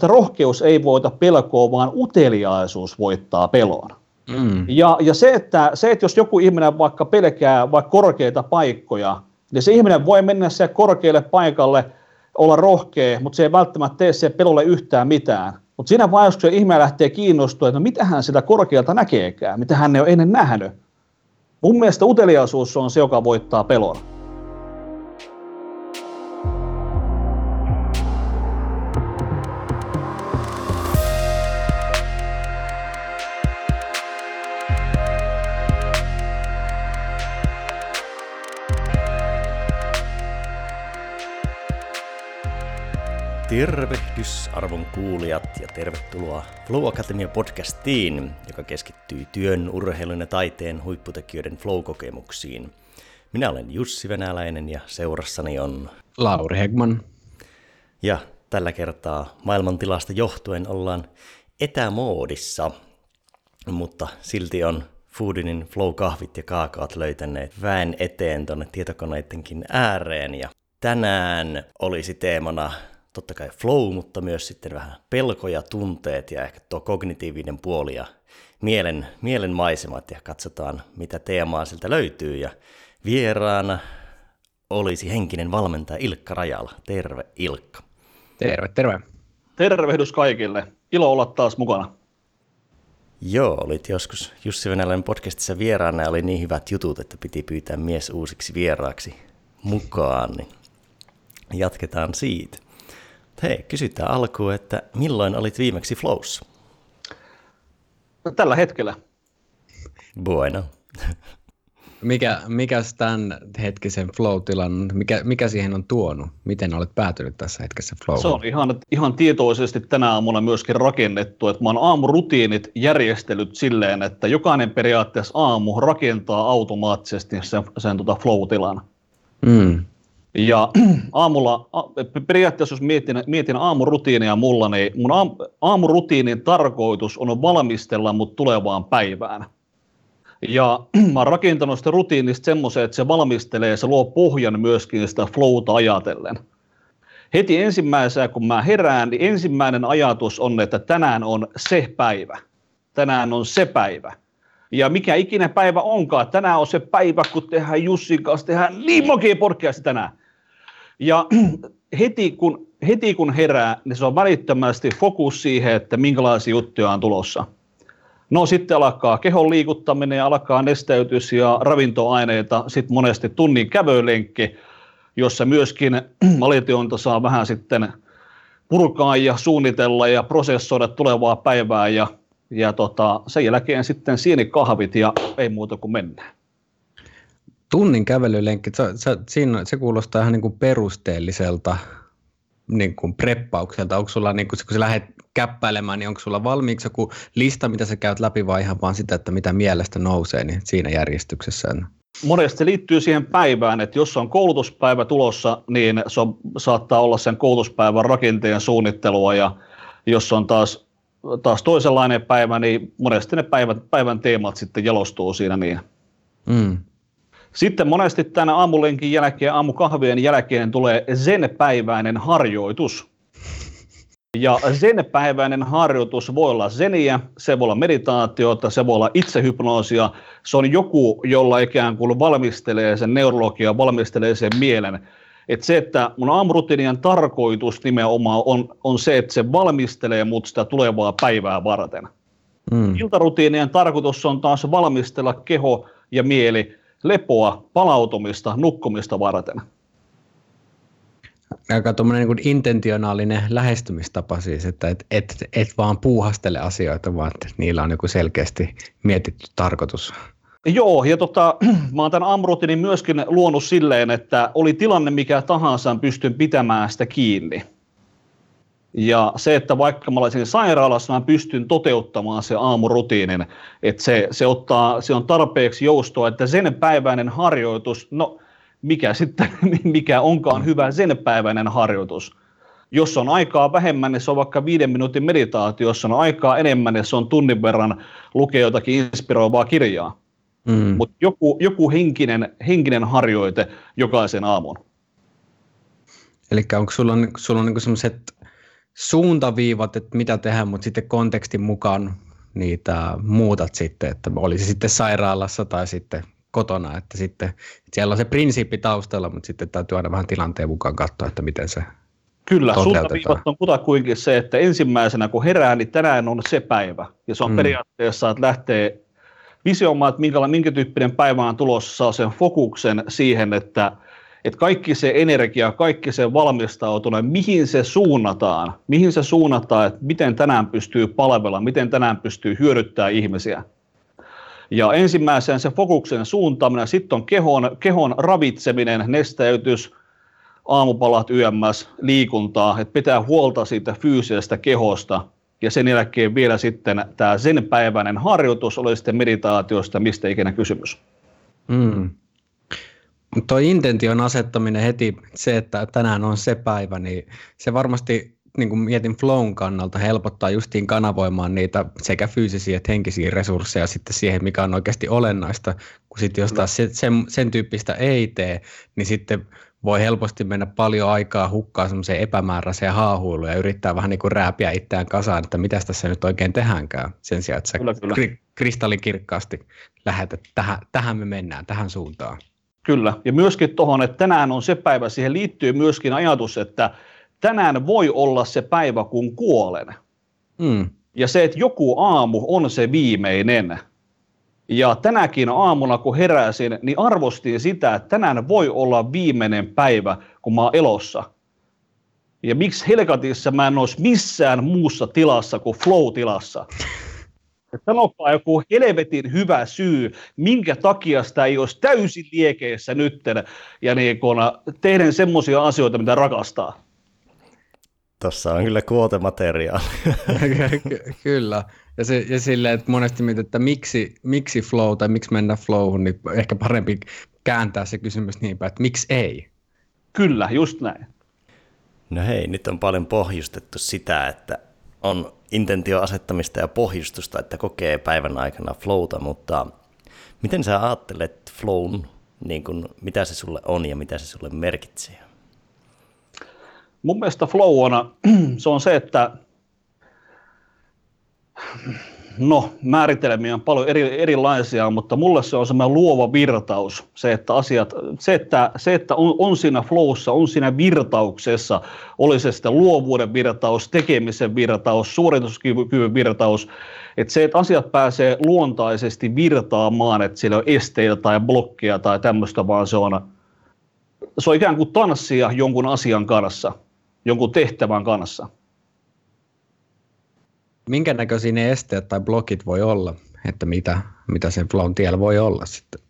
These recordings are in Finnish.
että rohkeus ei voita pelkoa, vaan uteliaisuus voittaa pelon. Mm. Ja, ja se, että, se, että jos joku ihminen vaikka pelkää vaikka korkeita paikkoja, niin se ihminen voi mennä se korkealle paikalle, olla rohkea, mutta se ei välttämättä tee se pelolle yhtään mitään. Mutta siinä vaiheessa, kun se ihminen lähtee kiinnostumaan, että no mitä hän sitä korkealta näkeekään, mitä hän ei ole ennen nähnyt. Mun mielestä uteliaisuus on se, joka voittaa pelon. Tervehdys arvon kuulijat ja tervetuloa Flow Academia podcastiin, joka keskittyy työn, urheilun ja taiteen huipputekijöiden flow-kokemuksiin. Minä olen Jussi Venäläinen ja seurassani on Lauri Hegman. Ja tällä kertaa maailmantilasta johtuen ollaan etämoodissa, mutta silti on Foodinin Flow-kahvit ja kaakaat löytäneet väen eteen tuonne tietokoneidenkin ääreen. Ja tänään olisi teemana totta kai flow, mutta myös sitten vähän pelkoja, tunteet ja ehkä tuo kognitiivinen puoli ja mielen, mielen maisemat ja katsotaan, mitä teemaa sieltä löytyy. Ja vieraana olisi henkinen valmentaja Ilkka Rajala. Terve Ilkka. Terve, terve. Tervehdys kaikille. Ilo olla taas mukana. Joo, olit joskus Jussi Venäläinen podcastissa vieraana ja oli niin hyvät jutut, että piti pyytää mies uusiksi vieraaksi mukaan, niin jatketaan siitä. Hei, kysytään alkuun, että milloin olit viimeksi Flows? No, tällä hetkellä. Bueno. Mikä, mikä tämän hetkisen flow-tilan, mikä, mikä siihen on tuonut? Miten olet päätynyt tässä hetkessä flow Se on ihan, ihan tietoisesti tänä aamuna myöskin rakennettu, että mä oon aamurutiinit järjestelyt silleen, että jokainen periaatteessa aamu rakentaa automaattisesti sen, sen tota flow-tilan. Mm. Ja aamulla, periaatteessa jos mietin, mietin aamurutiinia mulla, niin mun aamurutiinin tarkoitus on valmistella mut tulevaan päivään. Ja mä oon rakentanut sitä rutiinista semmoisen, että se valmistelee, se luo pohjan myöskin sitä flowta ajatellen. Heti ensimmäisenä, kun mä herään, niin ensimmäinen ajatus on, että tänään on se päivä. Tänään on se päivä. Ja mikä ikinä päivä onkaan, tänään on se päivä, kun tehdään Jussin kanssa, tehdään niin makia podcast tänään. Ja heti kun, heti kun herää, niin se on välittömästi fokus siihen, että minkälaisia juttuja on tulossa. No sitten alkaa kehon liikuttaminen ja alkaa nesteytys ja ravintoaineita, sitten monesti tunnin kävölenkki, jossa myöskin alitionta saa vähän sitten purkaa ja suunnitella ja prosessoida tulevaa päivää ja, ja tota, sen jälkeen sitten sienikahvit ja ei muuta kuin mennään tunnin kävelylenkki, se, se, siinä, se kuulostaa ihan niin kuin perusteelliselta niin kuin preppaukselta. Onko sulla, niin kuin, kun sä lähdet käppäilemään, niin onko sulla valmiiksi joku lista, mitä sä käyt läpi vai ihan vaan sitä, että mitä mielestä nousee niin siinä järjestyksessä? Monesti se liittyy siihen päivään, että jos on koulutuspäivä tulossa, niin se on, saattaa olla sen koulutuspäivän rakenteen suunnittelua ja jos on taas, taas toisenlainen päivä, niin monesti ne päivän, päivän teemat sitten jalostuu siinä niin. Mm. Sitten monesti tänä aamulenkin jälkeen, aamukahvien jälkeen tulee zen-päiväinen harjoitus. Ja zen-päiväinen harjoitus voi olla zeniä, se voi olla meditaatiota, se voi olla itsehypnoosia. Se on joku, jolla ikään kuin valmistelee sen neurologia, valmistelee sen mielen. Et se, että mun aamurutiinien tarkoitus nimenomaan on, on se, että se valmistelee mut sitä tulevaa päivää varten. Mm. Iltarutiinien tarkoitus on taas valmistella keho ja mieli lepoa, palautumista, nukkumista varten. Aika tuommoinen niin intentionaalinen lähestymistapa siis, että et, et, et vaan puuhastele asioita, vaan että niillä on joku selkeästi mietitty tarkoitus. Joo, ja tota, mä oon tämän amrutinin myöskin luonut silleen, että oli tilanne mikä tahansa, pystyn pitämään sitä kiinni. Ja se, että vaikka mä olisin sairaalassa, mä pystyn toteuttamaan se aamurutiinin, että se, se, ottaa, se on tarpeeksi joustoa, että sen päiväinen harjoitus, no mikä sitten, mikä onkaan hyvä sen päiväinen harjoitus. Jos on aikaa vähemmän, niin se on vaikka viiden minuutin meditaatio, jos on aikaa enemmän, niin se on tunnin verran lukea jotakin inspiroivaa kirjaa. Mm. Mutta joku, joku henkinen, henkinen harjoite jokaisen aamun. Eli onko sulla, sulla on niinku sellaiset suuntaviivat, että mitä tehdään, mutta sitten kontekstin mukaan niitä muutat sitten, että olisi sitten sairaalassa tai sitten kotona, että sitten että siellä on se prinsiippi taustalla, mutta sitten täytyy aina vähän tilanteen mukaan katsoa, että miten se Kyllä, suuntaviivat on kutakuinkin se, että ensimmäisenä kun herää, niin tänään on se päivä. Ja se on mm. periaatteessa, että lähtee visioimaan, että minkä, minkä tyyppinen päivä on tulossa, saa sen fokuksen siihen, että, että kaikki se energia, kaikki se valmistautuminen, mihin se suunnataan, mihin se suunnataan, että miten tänään pystyy palvella, miten tänään pystyy hyödyttää ihmisiä. Ja ensimmäisen se fokuksen suuntaaminen, sitten on kehon, kehon ravitseminen, nesteytys, aamupalat YMS, liikuntaa, että pitää huolta siitä fyysisestä kehosta, ja sen jälkeen vielä sitten tämä sen päiväinen harjoitus oli sitten meditaatiosta, mistä ikinä kysymys. Mm. Tuo intention asettaminen heti, se, että tänään on se päivä, niin se varmasti niin kuin mietin flown kannalta helpottaa justiin kanavoimaan niitä sekä fyysisiä että henkisiä resursseja sitten siihen, mikä on oikeasti olennaista, kun sitten jos taas sen, sen, tyyppistä ei tee, niin sitten voi helposti mennä paljon aikaa hukkaan semmoiseen epämääräiseen haahuiluun ja yrittää vähän niin kuin rääpiä itseään kasaan, että mitä tässä nyt oikein tehdäänkään, sen sijaan, että sä kyllä, kyllä. Kri- kristallikirkkaasti lähdet, että tähän, tähän me mennään, tähän suuntaan. Kyllä, ja myöskin tuohon, että tänään on se päivä, siihen liittyy myöskin ajatus, että tänään voi olla se päivä, kun kuolen. Mm. Ja se, että joku aamu on se viimeinen. Ja tänäkin aamuna, kun heräsin, niin arvostin sitä, että tänään voi olla viimeinen päivä, kun mä oon elossa. Ja miksi helkatissa mä en olisi missään muussa tilassa kuin flow-tilassa? Sanokaa joku helvetin hyvä syy, minkä takia sitä ei olisi täysin liekeissä nytten ja niin kun tehdään semmoisia asioita, mitä rakastaa. Tuossa on kyllä kuotemateriaali. kyllä. Ja, se, ja silleen, että monesti mietit, että miksi, miksi flow tai miksi mennä flowhun, niin ehkä parempi kääntää se kysymys niin päin, että miksi ei. Kyllä, just näin. No hei, nyt on paljon pohjustettu sitä, että on intentio asettamista ja pohjustusta, että kokee päivän aikana flowta, mutta miten sä ajattelet flown, niin kun, mitä se sulle on ja mitä se sulle merkitsee? Mun mielestä flow on, se on se, että No, määritelmiä on paljon eri, erilaisia, mutta mulle se on semmoinen luova virtaus, se, että asiat, se, että, se, että on, on siinä flowssa, on siinä virtauksessa, oli se sitten luovuuden virtaus, tekemisen virtaus, suorituskyvyn virtaus, että se, että asiat pääsee luontaisesti virtaamaan, että siellä on esteitä tai blokkia tai tämmöistä, vaan se on, se on ikään kuin tanssia jonkun asian kanssa, jonkun tehtävän kanssa minkä näköisiä ne esteet tai blokit voi olla, että mitä, mitä sen flown tiellä voi olla sitten?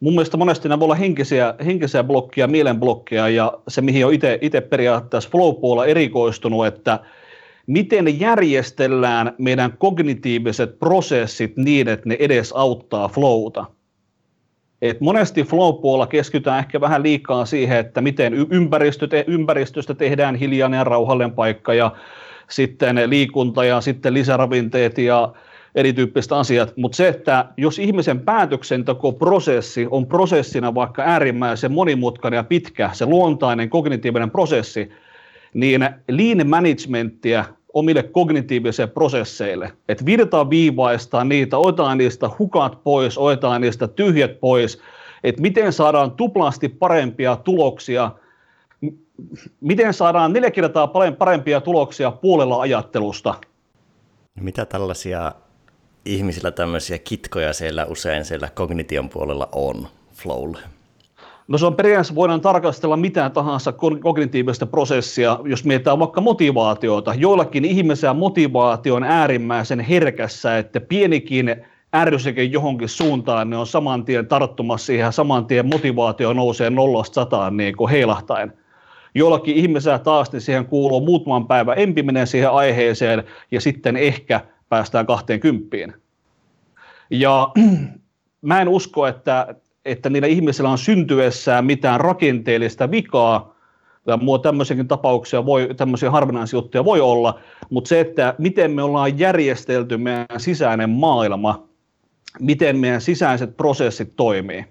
Mun mielestä monesti nämä voi olla henkisiä, henkisiä blokkia, mielenblokkia ja se, mihin on itse periaatteessa flow erikoistunut, että miten järjestellään meidän kognitiiviset prosessit niin, että ne edes auttaa flowta. Et monesti flow keskitytään ehkä vähän liikaa siihen, että miten ympäristöstä tehdään hiljainen ja rauhallinen paikka ja sitten liikunta ja sitten lisäravinteet ja erityyppiset asiat, mutta se, että jos ihmisen päätöksentekoprosessi on prosessina vaikka äärimmäisen monimutkainen ja pitkä, se luontainen kognitiivinen prosessi, niin lean managementtia omille kognitiivisille prosesseille, että viivaistaa niitä, otetaan niistä hukat pois, otetaan niistä tyhjät pois, että miten saadaan tuplasti parempia tuloksia – miten saadaan neljä kertaa paljon parempia tuloksia puolella ajattelusta? Mitä tällaisia ihmisillä tämmöisiä kitkoja siellä usein siellä kognition puolella on flowlle? No se on periaatteessa voidaan tarkastella mitä tahansa kognitiivista prosessia, jos mietitään vaikka motivaatiota. Joillakin ihmisillä motivaatio on äärimmäisen herkässä, että pienikin ärsyke johonkin suuntaan, ne on saman tien tarttumassa siihen, saman tien motivaatio nousee nollasta sataan niin kuin heilahtaen. Jollakin ihmisellä taas niin siihen kuuluu muutaman päivän empiminen siihen aiheeseen ja sitten ehkä päästään kahteen kymppiin. Ja mä en usko, että, että niillä ihmisillä on syntyessään mitään rakenteellista vikaa, ja mua tämmöisiäkin tapauksia voi, tämmöisiä harvinaisia juttuja voi olla, mutta se, että miten me ollaan järjestelty meidän sisäinen maailma, miten meidän sisäiset prosessit toimii,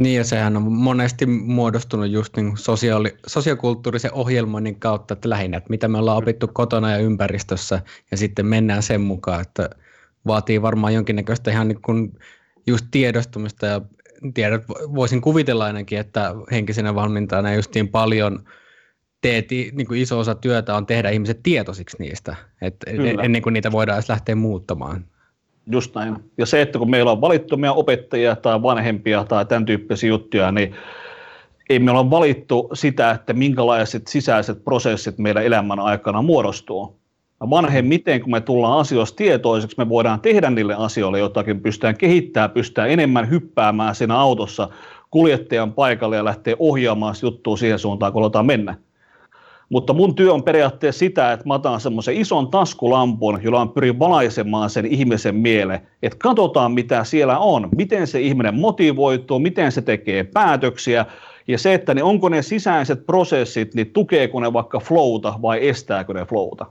Niin ja sehän on monesti muodostunut just niin sosiaali- sosiokulttuurisen ohjelmoinnin kautta, että lähinnä, että mitä me ollaan opittu kotona ja ympäristössä ja sitten mennään sen mukaan, että vaatii varmaan jonkinnäköistä ihan niin kuin just tiedostumista ja tiedät, voisin kuvitella ainakin, että henkisenä valmentajana justiin paljon teet, niin kuin iso osa työtä on tehdä ihmiset tietoisiksi niistä, että ennen kuin niitä voidaan edes lähteä muuttamaan. Just näin. Ja se, että kun meillä on valittomia opettajia tai vanhempia tai tämän tyyppisiä juttuja, niin ei me olla valittu sitä, että minkälaiset sisäiset prosessit meidän elämän aikana muodostuu. Vanhemmiten, kun me tullaan asioista tietoiseksi, me voidaan tehdä niille asioille jotakin, pystytään kehittämään, pystytään enemmän hyppäämään siinä autossa kuljettajan paikalle ja lähteä ohjaamaan juttua siihen suuntaan, kun halutaan mennä. Mutta mun työ on periaatteessa sitä, että mä otan semmoisen ison taskulampun, jolla on pyrin valaisemaan sen ihmisen miele, että katsotaan mitä siellä on, miten se ihminen motivoituu, miten se tekee päätöksiä, ja se, että ne, onko ne sisäiset prosessit, niin tukeeko ne vaikka flowta vai estääkö ne flowta.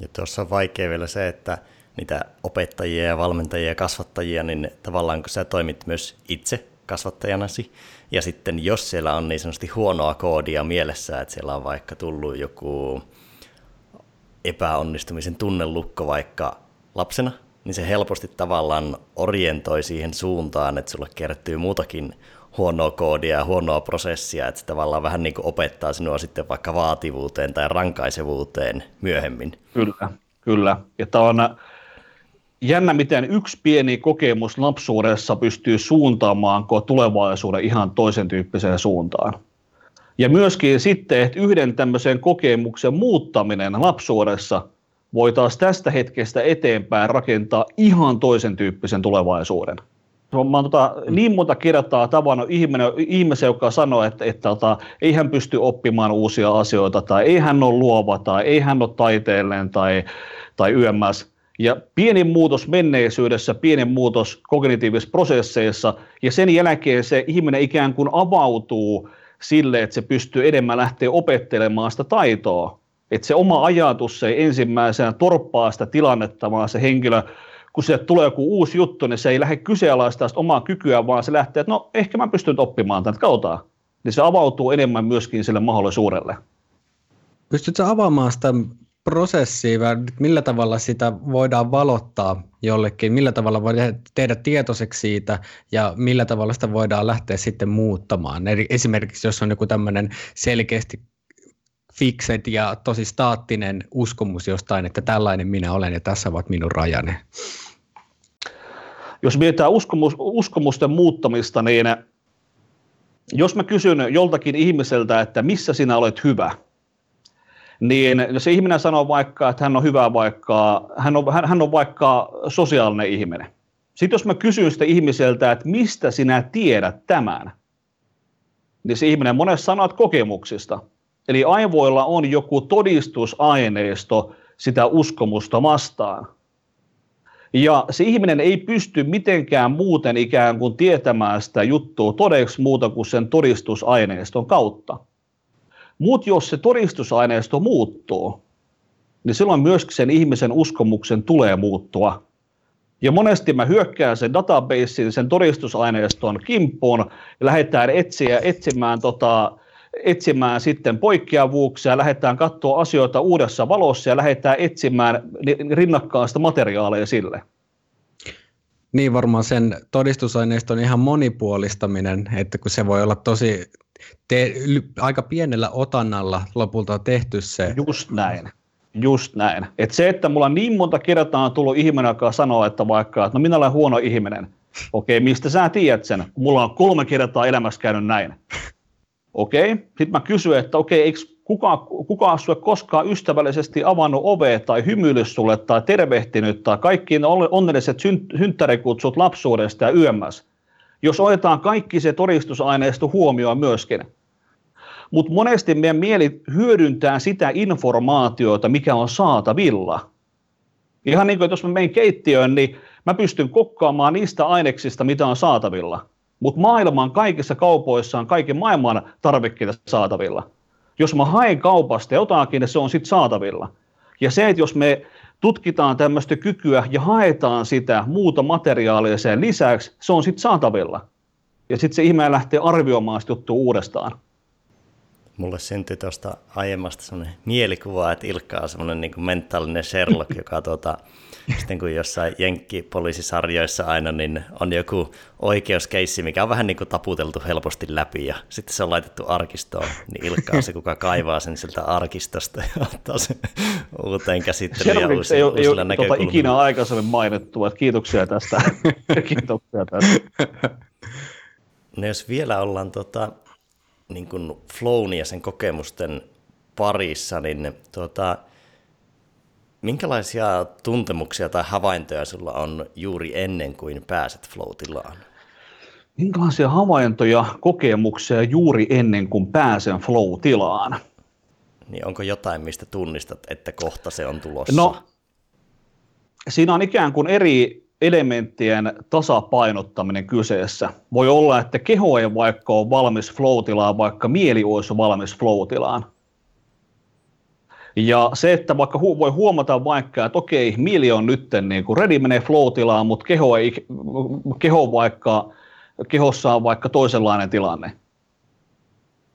Ja tuossa on vaikea vielä se, että niitä opettajia ja valmentajia ja kasvattajia, niin tavallaan kun sä toimit myös itse kasvattajanasi, ja sitten jos siellä on niin sanotusti huonoa koodia mielessä, että siellä on vaikka tullut joku epäonnistumisen tunnelukko vaikka lapsena, niin se helposti tavallaan orientoi siihen suuntaan, että sulle kertyy muutakin huonoa koodia ja huonoa prosessia, että se tavallaan vähän niin kuin opettaa sinua sitten vaikka vaativuuteen tai rankaisevuuteen myöhemmin. Kyllä, kyllä. Ja tämä on jännä, miten yksi pieni kokemus lapsuudessa pystyy suuntaamaan tulevaisuuden ihan toisen tyyppiseen suuntaan. Ja myöskin sitten, että yhden tämmöisen kokemuksen muuttaminen lapsuudessa voi taas tästä hetkestä eteenpäin rakentaa ihan toisen tyyppisen tulevaisuuden. Mä oon tota, niin monta kertaa tavannut ihminen, ihmisen, joka sanoo, että, että, tota, ei hän pysty oppimaan uusia asioita, tai ei hän ole luova, tai ei hän ole taiteellinen, tai, tai YMS. Ja pieni muutos menneisyydessä, pieni muutos kognitiivisissa prosesseissa, ja sen jälkeen se ihminen ikään kuin avautuu sille, että se pystyy enemmän lähteä opettelemaan sitä taitoa. Että se oma ajatus se ensimmäisenä torppaa sitä tilannetta, vaan se henkilö, kun sieltä tulee joku uusi juttu, niin se ei lähde kyseenalaistaa sitä omaa kykyä, vaan se lähtee, että no ehkä mä pystyn oppimaan tämän, kautaan. Niin se avautuu enemmän myöskin sille mahdollisuudelle. Pystytkö avaamaan sitä prosessia, millä tavalla sitä voidaan valottaa jollekin, millä tavalla voidaan tehdä tietoiseksi siitä ja millä tavalla sitä voidaan lähteä sitten muuttamaan. Eli esimerkiksi jos on joku tämmöinen selkeästi fixed ja tosi staattinen uskomus jostain, että tällainen minä olen ja tässä ovat minun rajani. Jos mietitään uskomus, uskomusten muuttamista, niin jos mä kysyn joltakin ihmiseltä, että missä sinä olet hyvä – niin jos se ihminen sanoo vaikka, että hän on hyvä vaikka, hän on, hän, hän on vaikka sosiaalinen ihminen. Sitten jos mä kysyn sitä ihmiseltä, että mistä sinä tiedät tämän, niin se ihminen monessa sanoo, että kokemuksista. Eli aivoilla on joku todistusaineisto sitä uskomusta vastaan. Ja se ihminen ei pysty mitenkään muuten ikään kuin tietämään sitä juttua todeksi muuta kuin sen todistusaineiston kautta. Mutta jos se todistusaineisto muuttuu, niin silloin myöskin sen ihmisen uskomuksen tulee muuttua. Ja monesti mä hyökkään sen databasein, sen todistusaineiston kimppuun ja lähdetään etsiä, etsimään, tota, etsimään sitten poikkeavuuksia, lähdetään katsoa asioita uudessa valossa ja lähdetään etsimään rinnakkaista materiaaleja sille. Niin varmaan sen todistusaineiston ihan monipuolistaminen, että kun se voi olla tosi te, aika pienellä otannalla lopulta on tehty se. Just näin. Just näin. Et se, että mulla niin monta kertaa on tullut ihminen, joka sanoo, että vaikka, että no minä olen huono ihminen. Okei, okay, mistä sä tiedät sen? Mulla on kolme kertaa elämässä käynyt näin. Okei, okay. sitten mä kysyn, että okei, okay, kuka, kuka sulle koskaan ystävällisesti avannut ove tai hymyillyt sulle tai tervehtinyt tai kaikki onnelliset synttärikutsut lapsuudesta ja yömmäs jos otetaan kaikki se todistusaineisto huomioon myöskin. Mutta monesti meidän mieli hyödyntää sitä informaatiota, mikä on saatavilla. Ihan niin kuin, jos mä menen keittiöön, niin mä pystyn kokkaamaan niistä aineksista, mitä on saatavilla. Mutta maailman kaikissa kaupoissa on kaiken maailman tarvikkeita saatavilla. Jos mä haen kaupasta jotakin, niin se on sitten saatavilla. Ja se, että jos me tutkitaan tämmöistä kykyä ja haetaan sitä muuta materiaalia sen lisäksi, se on sitten saatavilla. ja sitten se ihminen lähtee arvioimaan sitä juttua uudestaan. Mulle syntyi tuosta aiemmasta semmoinen mielikuva, että Ilkka on semmoinen niin mentaalinen Sherlock, joka tuota, sitten kun jossain jenkkipoliisisarjoissa aina niin on joku oikeuskeissi, mikä on vähän niin kuin taputeltu helposti läpi ja sitten se on laitettu arkistoon, niin Ilkka on se, kuka kaivaa sen sieltä arkistosta ja ottaa sen uuteen käsittelyyn ja uusi, ei, ei ole tuota ikinä aikaisemmin mainittu, että kiitoksia tästä. kiitoksia tästä. No jos vielä ollaan tota, niin kuin flown ja sen kokemusten parissa, niin tuota, minkälaisia tuntemuksia tai havaintoja sulla on juuri ennen kuin pääset flow-tilaan? Minkälaisia havaintoja, kokemuksia juuri ennen kuin pääsen flow-tilaan? Niin onko jotain, mistä tunnistat, että kohta se on tulossa? No, siinä on ikään kuin eri elementtien tasapainottaminen kyseessä. Voi olla, että keho ei vaikka ole valmis flow vaikka mieli olisi valmis flow Ja se, että vaikka hu- voi huomata vaikka, että okei, mieli on nyt niin kuin ready menee flow mutta keho, ei, keho vaikka, kehossa on vaikka toisenlainen tilanne.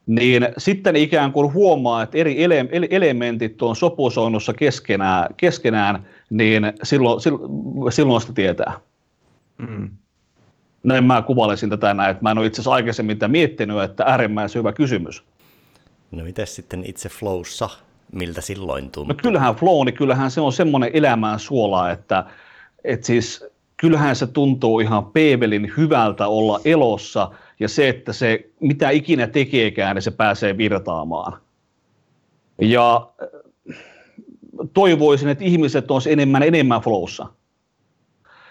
Niin sitten ikään kuin huomaa, että eri ele- elementit on sopusoinnussa keskenään, keskenään niin silloin, silloin, silloin sitä tietää. Mm. Näin mä kuvailisin tätä näin, että mä en ole itse asiassa aikaisemmin tätä miettinyt, että äärimmäisen hyvä kysymys. No miten sitten itse flowssa, miltä silloin tuntuu? No kyllähän flow, niin kyllähän se on semmoinen elämään suola, että, että siis kyllähän se tuntuu ihan peevelin hyvältä olla elossa ja se, että se mitä ikinä tekeekään, niin se pääsee virtaamaan. Ja toivoisin, että ihmiset olisi enemmän enemmän flowssa.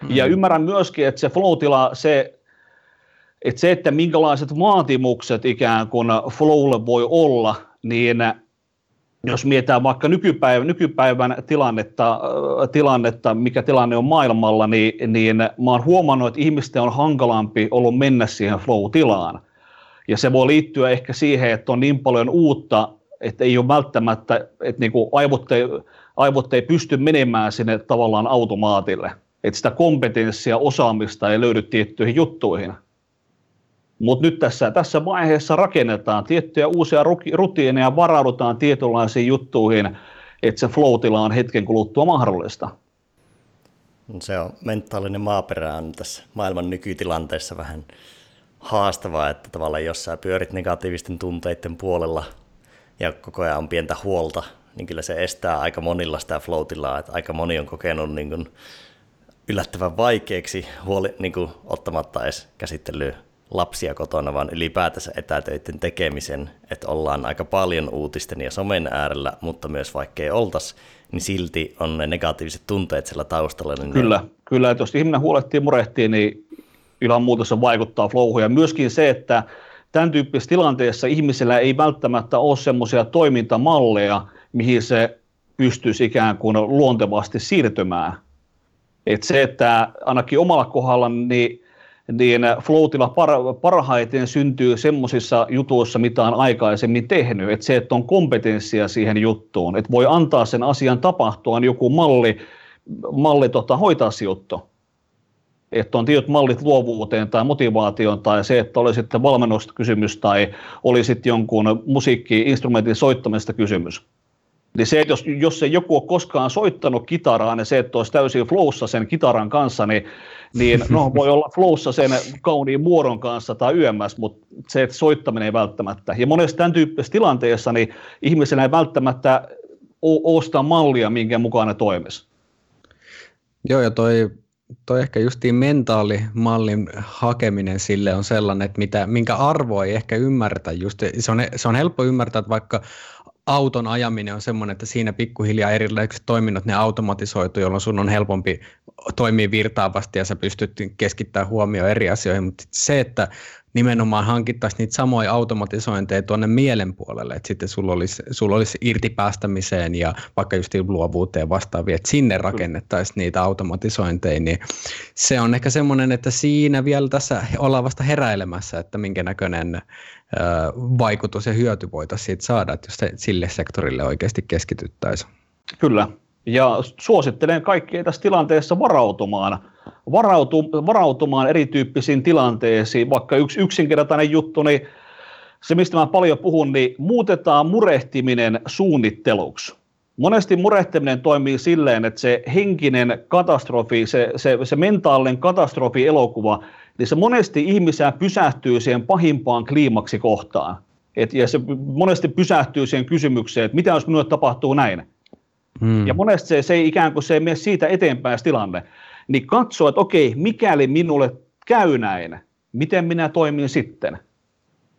Mm. Ja ymmärrän myöskin, että se flow se, että se, että minkälaiset vaatimukset ikään kuin flowlle voi olla, niin jos mietitään vaikka nykypäivän, nykypäivän tilannetta, tilannetta, mikä tilanne on maailmalla, niin, niin mä oon huomannut, että ihmisten on hankalampi ollut mennä siihen flow-tilaan. Ja se voi liittyä ehkä siihen, että on niin paljon uutta, että ei ole välttämättä, että niin kuin aivot, ei, aivot ei pysty menemään sinne tavallaan automaatille. Että sitä kompetenssia, osaamista ei löydy tiettyihin juttuihin. Mutta nyt tässä, tässä vaiheessa rakennetaan tiettyjä uusia rutiineja, varaudutaan tietynlaisiin juttuihin, että se flow on hetken kuluttua mahdollista. Se on mentaalinen maaperä on tässä maailman nykytilanteessa vähän haastavaa, että tavallaan jos sä pyörit negatiivisten tunteiden puolella ja koko ajan on pientä huolta, niin kyllä se estää aika monilla sitä flow että aika moni on kokenut niin kuin yllättävän vaikeaksi huoli, niin kuin ottamatta edes käsittelyä lapsia kotona, vaan ylipäätänsä etätöiden tekemisen, että ollaan aika paljon uutisten ja somen äärellä, mutta myös vaikka ei oltaisi, niin silti on ne negatiiviset tunteet siellä taustalla. Niin kyllä, ne... kyllä, että jos ihminen huolehtii murehtii, niin ilman muuta se vaikuttaa flowhun. Ja myöskin se, että tämän tyyppisessä tilanteessa ihmisellä ei välttämättä ole semmoisia toimintamalleja, mihin se pystyisi ikään kuin luontevasti siirtymään. Et se, että ainakin omalla kohdalla, niin niin floatilla par- parhaiten syntyy semmoisissa jutuissa, mitä on aikaisemmin tehnyt. Että se, että on kompetenssia siihen juttuun, että voi antaa sen asian tapahtua, on joku malli, malli tota, hoitaa se juttu. Että on tietyt mallit luovuuteen tai motivaatioon tai se, että oli sitten valmennusta kysymys tai oli sitten jonkun musiikki-instrumentin soittamista kysymys. Niin se, että jos, jos ei joku ole koskaan soittanut kitaraa, niin se, että olisi täysin flowssa sen kitaran kanssa, niin, niin no, voi olla flowssa sen kauniin muodon kanssa tai yömmäs, mutta se, että soittaminen ei välttämättä. Ja monessa tämän tyyppisessä tilanteessa niin ihmisellä ei välttämättä ostaa mallia, minkä mukaan ne toimisi. Joo, ja toi, toi ehkä justiin mentaalimallin hakeminen sille on sellainen, että mitä, minkä arvoa ei ehkä ymmärretä. Just, se, on, se on helppo ymmärtää, että vaikka auton ajaminen on semmoinen, että siinä pikkuhiljaa erilaiset toiminnot ne automatisoitu, jolloin sun on helpompi toimia virtaavasti ja sä pystyt keskittämään huomioon eri asioihin, mutta se, että nimenomaan hankittaisiin niitä samoja automatisointeja tuonne mielen puolelle, että sitten sulla olisi, sulla olisi irtipäästämiseen ja vaikka just luovuuteen vastaavia, että sinne rakennettaisiin niitä automatisointeja, niin se on ehkä semmoinen, että siinä vielä tässä ollaan vasta heräilemässä, että minkä näköinen vaikutus ja hyöty voitaisiin siitä saada, että jos se sille sektorille oikeasti keskityttäisiin. Kyllä, Ja suosittelen kaikkia tässä tilanteessa varautumaan, varautu, varautumaan erityyppisiin tilanteisiin. Vaikka yksi yksinkertainen juttu, niin se mistä mä paljon puhun, niin muutetaan murehtiminen suunnitteluksi. Monesti murehtiminen toimii silleen, että se henkinen katastrofi, se, se, se mentaalinen katastrofi elokuva, niin se monesti ihmisiä pysähtyy siihen pahimpaan kliimaksi kohtaan. Et, ja se monesti pysähtyy siihen kysymykseen, että mitä jos minulle tapahtuu näin. Hmm. Ja monesti se, se ei ikään kuin se ei mene siitä eteenpäin tilanne. Niin katsoo, että okei, mikäli minulle käy näin, miten minä toimin sitten?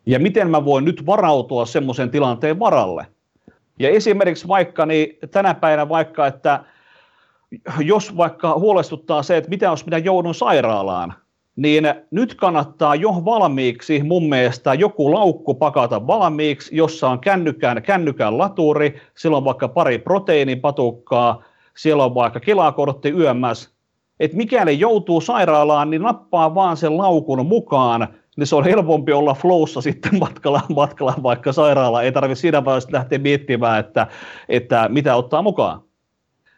Ja miten mä voin nyt varautua semmoisen tilanteen varalle? Ja esimerkiksi vaikka niin tänä päivänä vaikka, että jos vaikka huolestuttaa se, että mitä jos minä joudun sairaalaan, niin nyt kannattaa jo valmiiksi mun mielestä joku laukku pakata valmiiksi, jossa on kännykään, kännykän laturi, siellä on vaikka pari proteiinipatukkaa, siellä on vaikka kelakortti yömmäs, että mikäli joutuu sairaalaan, niin nappaa vaan sen laukun mukaan, niin se on helpompi olla flowssa sitten matkalla, matkalla vaikka sairaala. Ei tarvitse siinä vaiheessa lähteä miettimään, että, että mitä ottaa mukaan.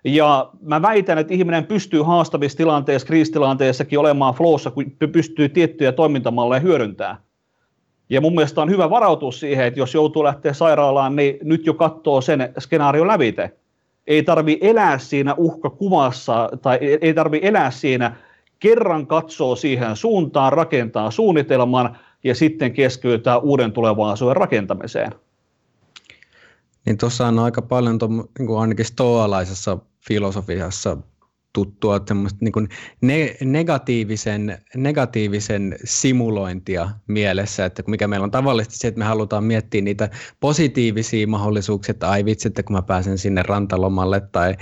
Ja mä väitän, että ihminen pystyy haastavissa tilanteissa, kriisitilanteessakin olemaan flowssa, kun pystyy tiettyjä toimintamalleja hyödyntämään. Ja mun mielestä on hyvä varautua siihen, että jos joutuu lähteä sairaalaan, niin nyt jo katsoo sen skenaario lävite. Ei tarvi elää siinä uhkakuvassa tai ei tarvi elää siinä, kerran katsoo siihen suuntaan, rakentaa suunnitelman ja sitten keskeytää uuden tulevaisuuden rakentamiseen. Niin tuossa on aika paljon, tuon, niin kuin ainakin stoalaisessa filosofiassa tuttua niin kuin ne, negatiivisen, negatiivisen simulointia mielessä, että mikä meillä on tavallisesti se, että me halutaan miettiä niitä positiivisia mahdollisuuksia, että ai vitsi, että kun mä pääsen sinne rantalomalle tai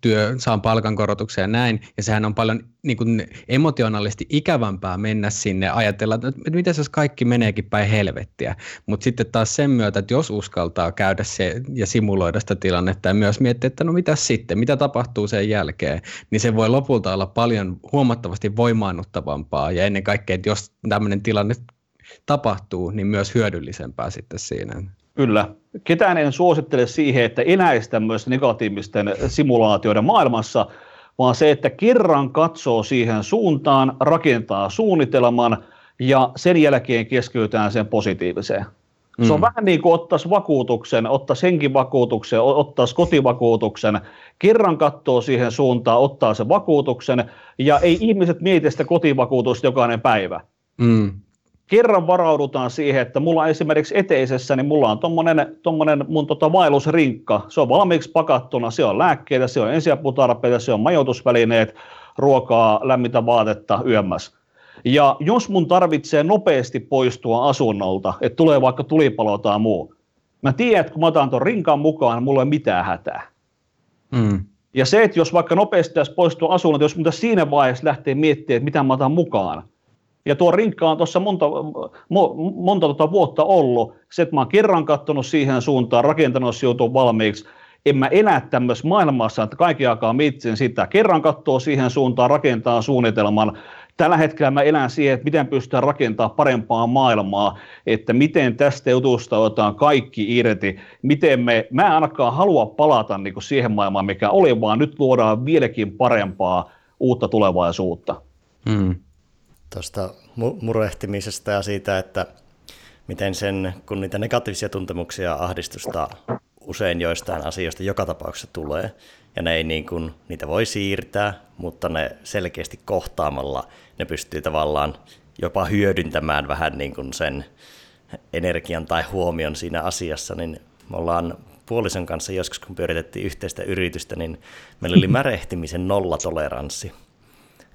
työ, saan palkankorotuksia ja näin, ja sehän on paljon niin kuin emotionaalisesti ikävämpää mennä sinne ajatella, että mitä jos kaikki meneekin päin helvettiä. Mutta sitten taas sen myötä, että jos uskaltaa käydä se ja simuloida sitä tilannetta ja myös miettiä, että no mitä sitten, mitä tapahtuu sen jälkeen, niin se voi lopulta olla paljon huomattavasti voimaannuttavampaa ja ennen kaikkea, että jos tämmöinen tilanne tapahtuu, niin myös hyödyllisempää sitten siinä. Kyllä. Ketään en suosittele siihen, että eläisi tämmöisten negatiivisten simulaatioiden maailmassa, vaan se, että kerran katsoo siihen suuntaan, rakentaa suunnitelman ja sen jälkeen keskitytään sen positiiviseen. Mm. Se on mm. vähän niin kuin ottaisi vakuutuksen, ottaisi henkivakuutuksen, ottaisi kotivakuutuksen, kerran katsoo siihen suuntaan, ottaa sen vakuutuksen, ja ei ihmiset mieti sitä kotivakuutusta jokainen päivä. Mm kerran varaudutaan siihen, että mulla esimerkiksi eteisessä, niin mulla on tommonen, tommonen mun tota vaellusrinkka, se on valmiiksi pakattuna, se on lääkkeitä, se on ensiaputarpeita, se on majoitusvälineet, ruokaa, lämmintä vaatetta, yömmäs. Ja jos mun tarvitsee nopeasti poistua asunnolta, että tulee vaikka tulipalo tai muu, mä tiedän, että kun mä otan tuon rinkan mukaan, mulla ei mitään hätää. Mm. Ja se, että jos vaikka nopeasti pitäisi poistua asunnolta, jos mun siinä vaiheessa lähtee miettimään, että mitä mä otan mukaan, ja tuo rinkka on tuossa monta, mo, monta tota vuotta ollut. Se, että mä oon kerran katsonut siihen suuntaan, rakentanut sijoitun valmiiksi. En mä elä tämmöisessä maailmassa, että kaikki aikaa mitsin sitä. Kerran katsoo siihen suuntaan, rakentaa suunnitelman. Tällä hetkellä mä elän siihen, että miten pystytään rakentamaan parempaa maailmaa, että miten tästä jutusta otetaan kaikki irti, miten me, mä en ainakaan halua palata niin kuin siihen maailmaan, mikä oli, vaan nyt luodaan vieläkin parempaa uutta tulevaisuutta. Hmm tuosta murehtimisesta ja siitä, että miten sen, kun niitä negatiivisia tuntemuksia ahdistusta usein joistain asioista joka tapauksessa tulee, ja ne ei niin kuin, niitä voi siirtää, mutta ne selkeästi kohtaamalla ne pystyy tavallaan jopa hyödyntämään vähän niin kuin sen energian tai huomion siinä asiassa, niin me ollaan puolison kanssa joskus, kun pyöritettiin yhteistä yritystä, niin meillä oli märehtimisen nollatoleranssi.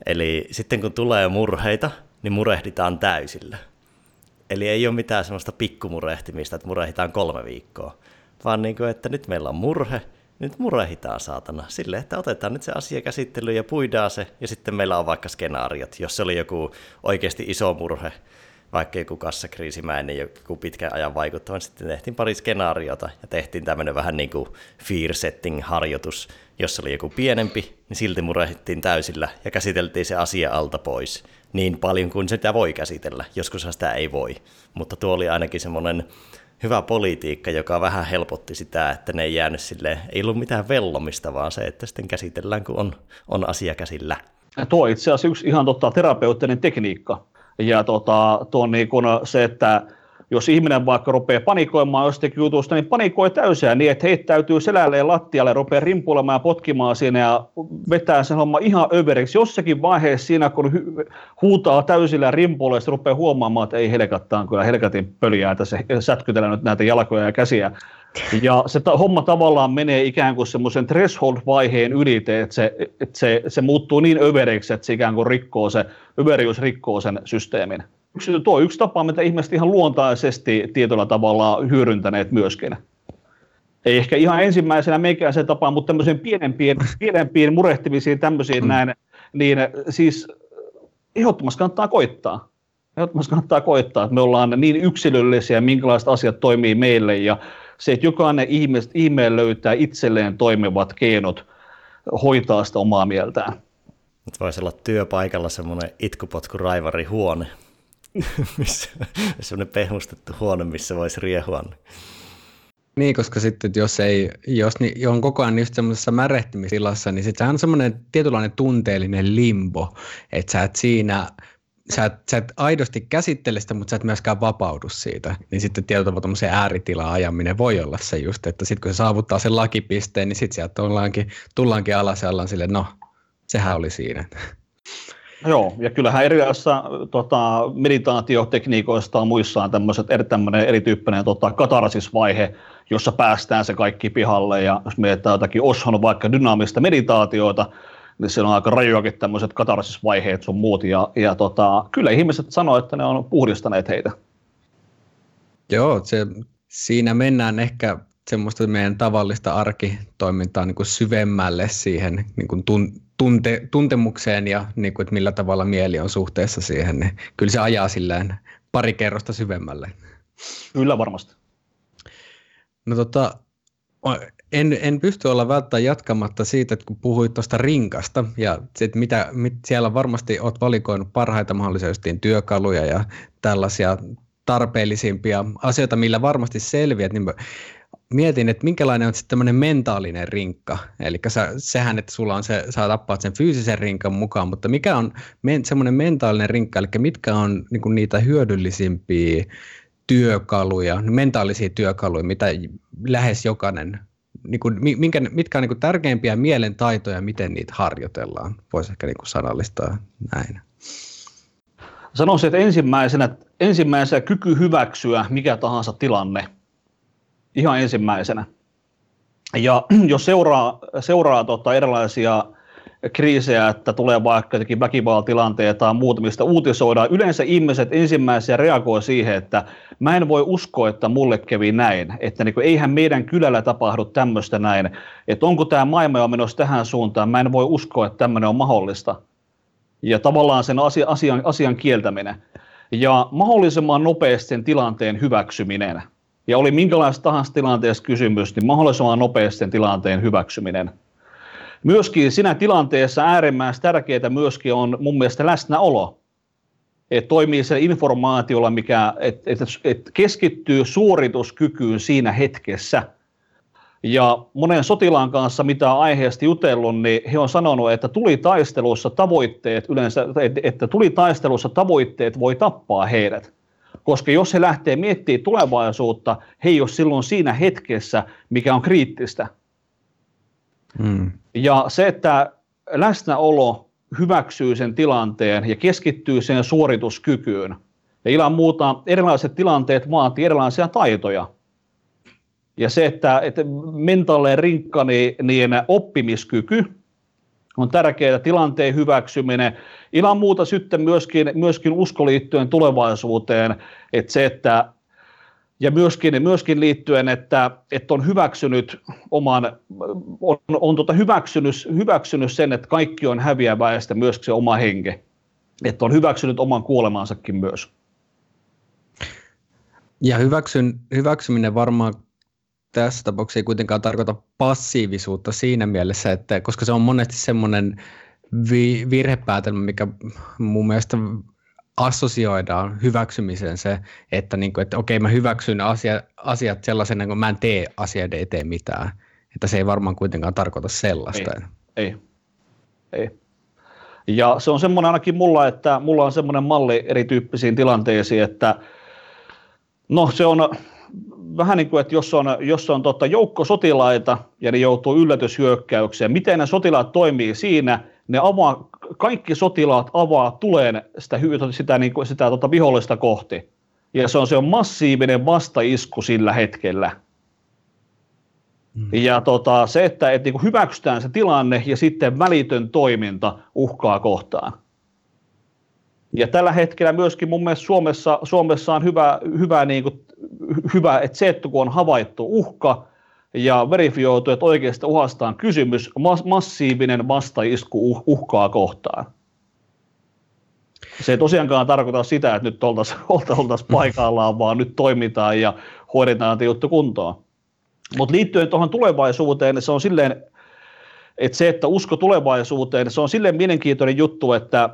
Eli sitten kun tulee murheita, niin murehditaan täysillä. Eli ei ole mitään semmoista pikkumurehtimista, että murehditaan kolme viikkoa, vaan niin kuin, että nyt meillä on murhe, nyt murehitaan saatana. Silleen, että otetaan nyt se asia käsittelyyn ja puidaan se, ja sitten meillä on vaikka skenaariot. Jos se oli joku oikeasti iso murhe, vaikka joku kassakriisimäinen, joku pitkän ajan vaikuttava, niin sitten tehtiin pari skenaariota ja tehtiin tämmöinen vähän niin kuin fear setting harjoitus, jos oli joku pienempi, niin silti murehittiin täysillä ja käsiteltiin se asia alta pois niin paljon kuin sitä voi käsitellä. Joskus sitä ei voi, mutta tuo oli ainakin semmoinen hyvä politiikka, joka vähän helpotti sitä, että ne ei jäänyt sille, ei ollut mitään vellomista, vaan se, että sitten käsitellään, kun on, on asia käsillä. Ja tuo itse asiassa yksi ihan tota, terapeuttinen tekniikka. Ja tota, tuo niin kun se, että jos ihminen vaikka rupeaa panikoimaan jostakin jutusta, niin panikoi täysiä niin, että heittäytyy selälleen lattialle, rupeaa rimpuilemaan ja potkimaan siinä ja vetää sen homma ihan överiksi. Jossakin vaiheessa siinä, kun hu- huutaa täysillä ja rimpuilee, se rupeaa huomaamaan, että ei helkattaan kyllä helkatin pöliää tässä sätkytellä nyt näitä jalkoja ja käsiä. Ja se ta- homma tavallaan menee ikään kuin semmoisen threshold-vaiheen ylite, että se, että se, se muuttuu niin överiksi, että se ikään kuin rikkoo se, överiys rikkoo sen systeemin yksi, tuo on yksi tapa, mitä ihmiset ihan luontaisesti tietyllä tavalla hyödyntäneet myöskin. Ei ehkä ihan ensimmäisenä meikäisen tapaan, mutta tämmöisiin pienempiin, pienempiin murehtimisiin tämmöisiin mm. näin, niin siis ehdottomasti kannattaa koittaa. Ehdottomasti kannattaa koittaa, että me ollaan niin yksilöllisiä, minkälaiset asiat toimii meille ja se, että jokainen ihminen, ihmeen löytää itselleen toimivat keinot hoitaa sitä omaa mieltään. Nyt voisi olla työpaikalla semmoinen itkupotku raivari huone. missä, semmoinen pehmustettu huone, missä voisi riehua. Niin, koska sitten jos, ei, jos niin, on koko ajan just semmoisessa märehtimisilassa, niin sitten on semmoinen tietynlainen tunteellinen limbo, että sä et siinä, sä et, sä et aidosti käsittele sitä, mutta sä et myöskään vapaudu siitä. Niin sitten tietyllä tavalla tämmöisen ääritila ajaminen voi olla se just, että sitten kun se saavuttaa sen lakipisteen, niin sitten sieltä ollaankin, tullaankin alas ja ollaan silleen, no, sehän oli siinä. Joo, ja kyllähän erilaisissa tota, meditaatiotekniikoista on muissaan tämmöiset, eri, erityyppinen tota, katarsisvaihe, jossa päästään se kaikki pihalle, ja jos mietitään jotakin Oshon vaikka dynaamista meditaatioita, niin se on aika rajuakin tämmöiset katarsisvaiheet sun muut, ja, ja tota, kyllä ihmiset sanoo, että ne on puhdistaneet heitä. Joo, se, siinä mennään ehkä semmoista meidän tavallista arkitoimintaa niin kuin syvemmälle siihen niin kuin tun, tunte, tuntemukseen ja niin kuin, että millä tavalla mieli on suhteessa siihen, niin kyllä se ajaa silleen pari kerrosta syvemmälle. Kyllä varmasti. No tota, en, en pysty olla välttämättä jatkamatta siitä, että kun puhuit tuosta rinkasta ja että mitä, mit, siellä varmasti olet valikoinut parhaita mahdollisesti työkaluja ja tällaisia tarpeellisimpia asioita, millä varmasti selviät, niin mietin, että minkälainen on sitten tämmöinen mentaalinen rinkka. Eli sehän, että sulla on se, sä tappaat sen fyysisen rinkan mukaan, mutta mikä on men, semmoinen mentaalinen rinkka, eli mitkä on niin niitä hyödyllisimpiä työkaluja, mentaalisia työkaluja, mitä lähes jokainen, niin kuin, minkä, mitkä on niin kuin tärkeimpiä mielen taitoja, miten niitä harjoitellaan, voisi ehkä niin kuin sanallistaa näin. Sanoisin, että ensimmäisenä, ensimmäisenä kyky hyväksyä mikä tahansa tilanne – ihan ensimmäisenä. Ja jos seuraa, seuraa tota erilaisia kriisejä, että tulee vaikka jotenkin väkivaltilanteita tai muuta, mistä uutisoidaan, yleensä ihmiset ensimmäisenä reagoi siihen, että mä en voi uskoa, että mulle kävi näin, että niin kuin, eihän meidän kylällä tapahdu tämmöistä näin, että onko tämä maailma jo menossa tähän suuntaan, mä en voi uskoa, että tämmöinen on mahdollista. Ja tavallaan sen asia, asian, asian kieltäminen. Ja mahdollisimman nopeasti sen tilanteen hyväksyminen – ja oli minkälaista tahansa tilanteessa kysymys, niin mahdollisimman nopeasti sen tilanteen hyväksyminen. Myöskin siinä tilanteessa äärimmäisen tärkeää myöskin on mun mielestä läsnäolo. Että toimii se informaatiolla, mikä et, et, et keskittyy suorituskykyyn siinä hetkessä. Ja monen sotilaan kanssa, mitä on aiheesta jutellut, niin he on sanonut, että tuli taistelussa tavoitteet yleensä, että tuli taistelussa tavoitteet voi tappaa heidät koska jos he lähtee miettimään tulevaisuutta, he ei ole silloin siinä hetkessä, mikä on kriittistä. Mm. Ja se, että läsnäolo hyväksyy sen tilanteen ja keskittyy sen suorituskykyyn. Ja ilman muuta erilaiset tilanteet vaatii erilaisia taitoja. Ja se, että, että mentaalinen rinkka, niin, niin oppimiskyky on tärkeää tilanteen hyväksyminen. Ilman muuta sitten myöskin, myöskin usko liittyen tulevaisuuteen, että se, että ja myöskin, myöskin liittyen, että, että on hyväksynyt oman, on, on tota hyväksynyt, hyväksynyt sen, että kaikki on häviävää ja myöskin se oma henke. Että on hyväksynyt oman kuolemansakin myös. Ja hyväksyn, hyväksyminen varmaan tässä tapauksessa ei kuitenkaan tarkoita passiivisuutta siinä mielessä, että koska se on monesti semmoinen vi- virhepäätelmä, mikä mun mielestä assosioidaan hyväksymiseen se, että, niin kuin, että okei mä hyväksyn asia, asiat sellaisena, kun mä en tee asioiden eteen mitään. Että se ei varmaan kuitenkaan tarkoita sellaista. Ei, ei. ei. Ja se on semmoinen ainakin mulla, että mulla on semmoinen malli erityyppisiin tilanteisiin, että no se on vähän niin kuin, että jos on, jos on tota, joukko sotilaita ja ne joutuu yllätyshyökkäykseen, miten ne sotilaat toimii siinä, ne avaa, kaikki sotilaat avaa tuleen sitä, sitä, niin kuin, sitä tota, vihollista kohti. Ja se on, se on massiivinen vastaisku sillä hetkellä. Mm. Ja tota, se, että et, niin hyväksytään se tilanne ja sitten välitön toiminta uhkaa kohtaan. Ja tällä hetkellä myöskin mun mielestä Suomessa, Suomessa on hyvä, hyvä, niin kuin, hyvä, että se, että kun on havaittu uhka ja verifioitu, että oikeasta uhasta on kysymys, massiivinen vastaisku uh, uhkaa kohtaan. Se ei tosiaankaan tarkoita sitä, että nyt oltaisiin oltaisi paikallaan, vaan nyt toimitaan ja hoidetaan juttu kuntoon. Mutta liittyen tuohon tulevaisuuteen, niin se on silleen, että se, että usko tulevaisuuteen, niin se on silleen mielenkiintoinen juttu, että,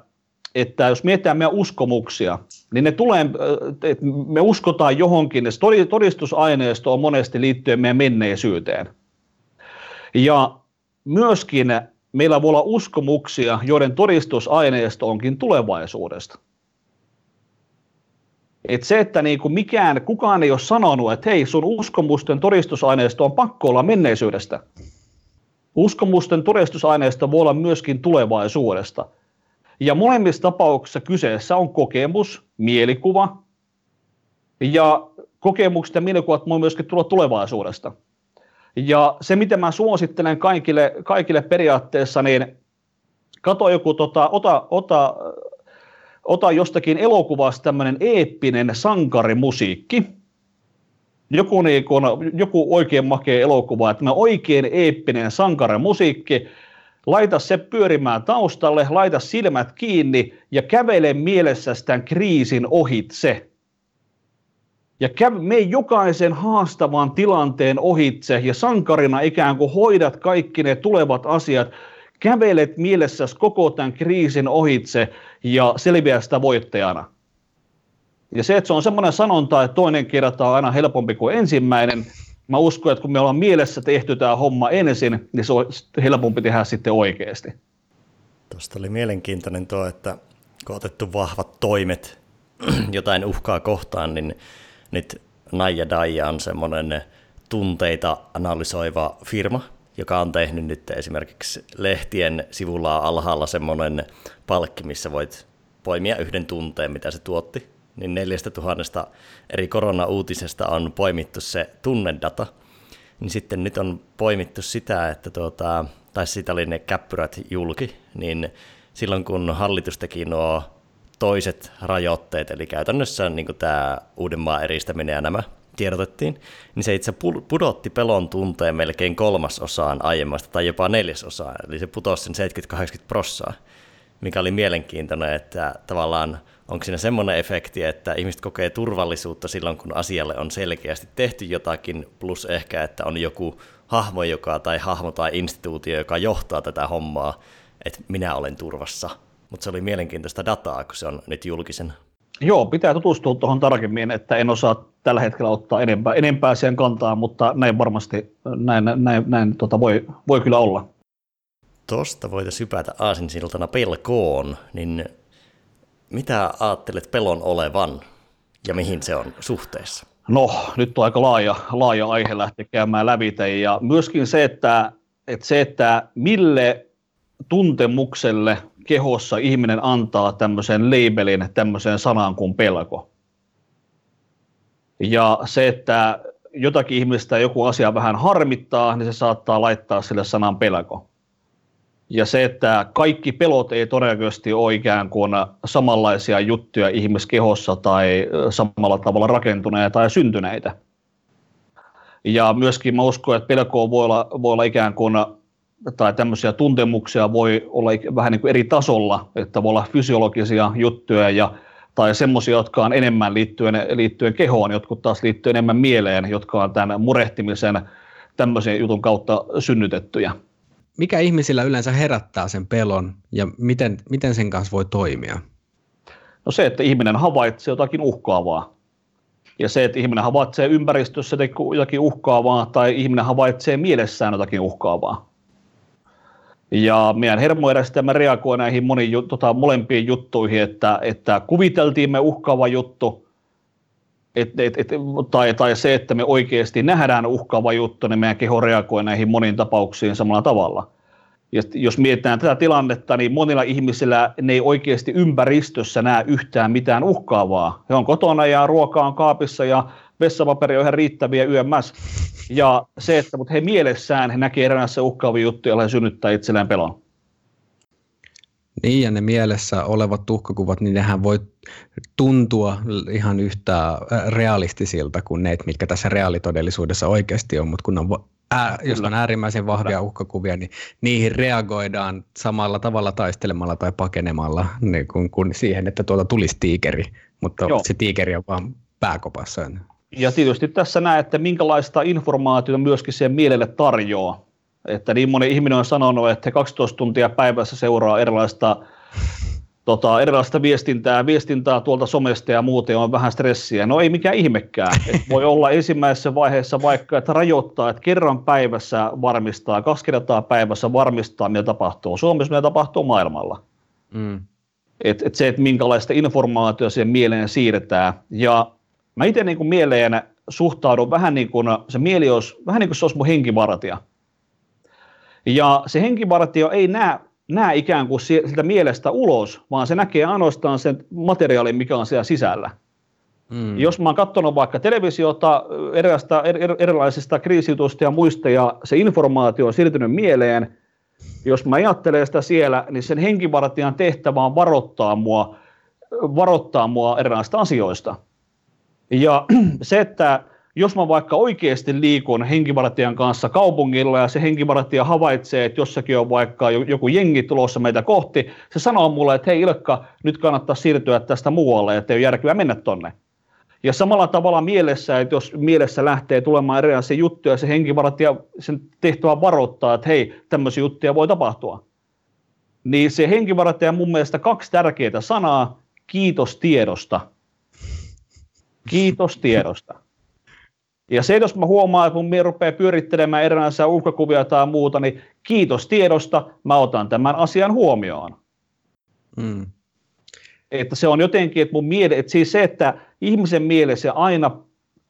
että jos mietitään meidän uskomuksia, niin ne tulee, että me uskotaan johonkin, se todistusaineisto on monesti liittyen meidän menneisyyteen. Ja myöskin meillä voi olla uskomuksia, joiden todistusaineisto onkin tulevaisuudesta. Et se, että niin kuin mikään, kukaan ei ole sanonut, että hei, sun uskomusten todistusaineisto on pakko olla menneisyydestä. Uskomusten todistusaineisto voi olla myöskin tulevaisuudesta. Ja molemmissa tapauksissa kyseessä on kokemus, mielikuva, ja kokemukset ja mielikuvat voi myöskin tulla tulevaisuudesta. Ja se, mitä mä suosittelen kaikille, kaikille periaatteessa, niin kato joku, tota, ota, ota ota jostakin elokuvasta tämmöinen eeppinen sankarimusiikki, joku, niin kun, joku oikein makea elokuva, että oikein eeppinen sankarimusiikki, laita se pyörimään taustalle, laita silmät kiinni ja kävele mielessäsi tämän kriisin ohitse. Ja käv, me jokaisen haastavan tilanteen ohitse ja sankarina ikään kuin hoidat kaikki ne tulevat asiat, kävelet mielessäsi koko tämän kriisin ohitse ja selviää sitä voittajana. Ja se, että se on semmoinen sanonta, että toinen kerta on aina helpompi kuin ensimmäinen, mä uskon, että kun me ollaan mielessä tehty tämä homma ensin, niin se on helpompi tehdä sitten oikeasti. Tuosta oli mielenkiintoinen tuo, että kun otettu vahvat toimet jotain uhkaa kohtaan, niin nyt Naija Daija on semmoinen tunteita analysoiva firma, joka on tehnyt nyt esimerkiksi lehtien sivulla alhaalla semmoinen palkki, missä voit poimia yhden tunteen, mitä se tuotti. Niin neljästä tuhannesta eri korona-uutisesta on poimittu se tunnedata. Niin sitten nyt on poimittu sitä, että tuota, tai siitä oli ne käppyrät julki, niin silloin kun hallitus teki nuo toiset rajoitteet, eli käytännössä niin tämä Uudenmaan eristäminen ja nämä, tiedotettiin, niin se itse pudotti pelon tunteen melkein kolmasosaan aiemmasta tai jopa neljäsosaan, eli se putosi sen 70-80 prossaa, mikä oli mielenkiintoinen, että tavallaan onko siinä semmoinen efekti, että ihmiset kokee turvallisuutta silloin, kun asialle on selkeästi tehty jotakin, plus ehkä, että on joku hahmo, joka, tai hahmo tai instituutio, joka johtaa tätä hommaa, että minä olen turvassa. Mutta se oli mielenkiintoista dataa, kun se on nyt julkisen Joo, pitää tutustua tuohon tarkemmin, että en osaa tällä hetkellä ottaa enempää, enempää siihen kantaa, mutta näin varmasti näin, näin, näin tota voi, voi kyllä olla. Tuosta voitaisiin hypätä aasinsiltana pelkoon, niin mitä ajattelet pelon olevan ja mihin se on suhteessa? No, nyt on aika laaja, laaja aihe lähteä käymään lävitä ja myöskin se, että, että se, että mille tuntemukselle kehossa ihminen antaa tämmöisen labelin tämmöiseen sanaan kuin pelko. Ja se, että jotakin ihmistä joku asia vähän harmittaa, niin se saattaa laittaa sille sanan pelko. Ja se, että kaikki pelot ei todennäköisesti ole ikään kuin samanlaisia juttuja ihmiskehossa tai samalla tavalla rakentuneita tai syntyneitä. Ja myöskin mä uskon, että pelko voi olla, voi olla ikään kuin tai tämmöisiä tuntemuksia voi olla vähän niin kuin eri tasolla, että voi olla fysiologisia juttuja ja tai semmoisia, jotka on enemmän liittyen, liittyen kehoon, jotkut taas liittyen enemmän mieleen, jotka on tämän murehtimisen tämmöisen jutun kautta synnytettyjä. Mikä ihmisillä yleensä herättää sen pelon ja miten, miten sen kanssa voi toimia? No se, että ihminen havaitsee jotakin uhkaavaa. Ja se, että ihminen havaitsee ympäristössä jotakin uhkaavaa tai ihminen havaitsee mielessään jotakin uhkaavaa. Ja meidän hermojärjestelmä reagoi näihin moniin, tota, molempiin juttuihin, että, että kuviteltiin me uhkaava juttu, et, et, et, tai, tai se, että me oikeasti nähdään uhkaava juttu, niin meidän keho reagoi näihin moniin tapauksiin samalla tavalla. Ja jos mietitään tätä tilannetta, niin monilla ihmisillä ne ei oikeasti ympäristössä näe yhtään mitään uhkaavaa. He on kotona ja ruoka on kaapissa ja vessapaperi on ihan riittäviä yömmäs. Ja se, että mutta he mielessään he näkee eräänässä uhkaavia juttuja, joilla he synnyttää itselleen pelon. Niin, ja ne mielessä olevat tuhkakuvat, niin nehän voi tuntua ihan yhtä realistisilta kuin ne, mitkä tässä reaalitodellisuudessa oikeasti on, mutta kun on ää, jos on äärimmäisen vahvia uhkakuvia, niin niihin reagoidaan samalla tavalla taistelemalla tai pakenemalla niin kuin, kuin siihen, että tuolta tulisi tiikeri, mutta Joo. se tiikeri on vaan pääkopassa. Ja tietysti tässä näet, että minkälaista informaatiota myöskin siihen mielelle tarjoaa. Että niin moni ihminen on sanonut, että 12 tuntia päivässä seuraa erilaista, tota, erilaista viestintää, viestintää tuolta somesta ja muuta, ja on vähän stressiä. No ei mikään ihmekään. Et voi olla ensimmäisessä vaiheessa vaikka, että rajoittaa, että kerran päivässä varmistaa, kaksi kertaa päivässä varmistaa, mitä tapahtuu Suomessa, mitä tapahtuu maailmalla. Mm. Et, et se, että minkälaista informaatiota siihen mieleen siirretään. Ja mä itse niin mieleen suhtaudun vähän niin kuin, se mieli olisi, vähän niin kuin se olisi mun henkivartija. Ja se henkivartio ei näe, näe ikään kuin siltä mielestä ulos, vaan se näkee ainoastaan sen materiaalin, mikä on siellä sisällä. Mm. Jos mä oon katsonut vaikka televisiota erilaisista, er, erilaisista kriisijutuista ja muista, ja se informaatio on siirtynyt mieleen, jos mä ajattelen sitä siellä, niin sen henkivartijan tehtävä on varoittaa mua, varoittaa mua erilaisista asioista. Ja se, että jos mä vaikka oikeasti liikun henkivartijan kanssa kaupungilla ja se henkivartija havaitsee, että jossakin on vaikka joku jengi tulossa meitä kohti, se sanoo mulle, että hei Ilkka, nyt kannattaa siirtyä tästä muualle, että ei ole järkevää mennä tonne. Ja samalla tavalla mielessä, että jos mielessä lähtee tulemaan erilaisia juttuja, se henkivartija sen tehtävä varoittaa, että hei, tämmöisiä juttuja voi tapahtua. Niin se henkivartija mun mielestä kaksi tärkeää sanaa, kiitos tiedosta. Kiitos tiedosta. Ja se, jos mä huomaan, että mun mie rupeaa pyörittelemään erilaisia uhkakuvia tai muuta, niin kiitos tiedosta, mä otan tämän asian huomioon. Mm. Että se on jotenkin, että mun miele, että siis se, että ihmisen mielessä aina,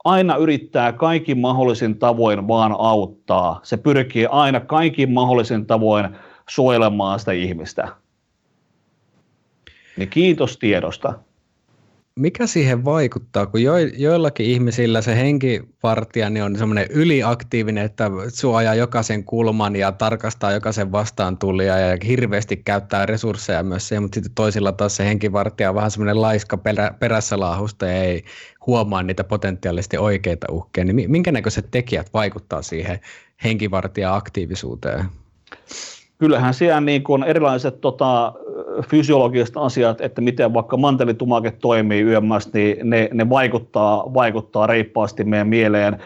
aina yrittää kaikin mahdollisin tavoin vaan auttaa. Se pyrkii aina kaikin mahdollisin tavoin suojelemaan sitä ihmistä. Niin kiitos tiedosta mikä siihen vaikuttaa, kun jo, joillakin ihmisillä se henkivartija niin on semmoinen yliaktiivinen, että suojaa jokaisen kulman ja tarkastaa jokaisen vastaan tulia ja hirveästi käyttää resursseja myös siihen, mutta sitten toisilla taas se henkivartija on vähän semmoinen laiska perä, perässä laahusta ja ei huomaa niitä potentiaalisesti oikeita uhkia. Niin minkä näköiset tekijät vaikuttaa siihen henkivartija-aktiivisuuteen? kyllähän siellä niin kuin erilaiset tota, fysiologiset asiat, että miten vaikka mantelitumake toimii yömmässä, niin ne, ne vaikuttaa, vaikuttaa reippaasti meidän mieleen.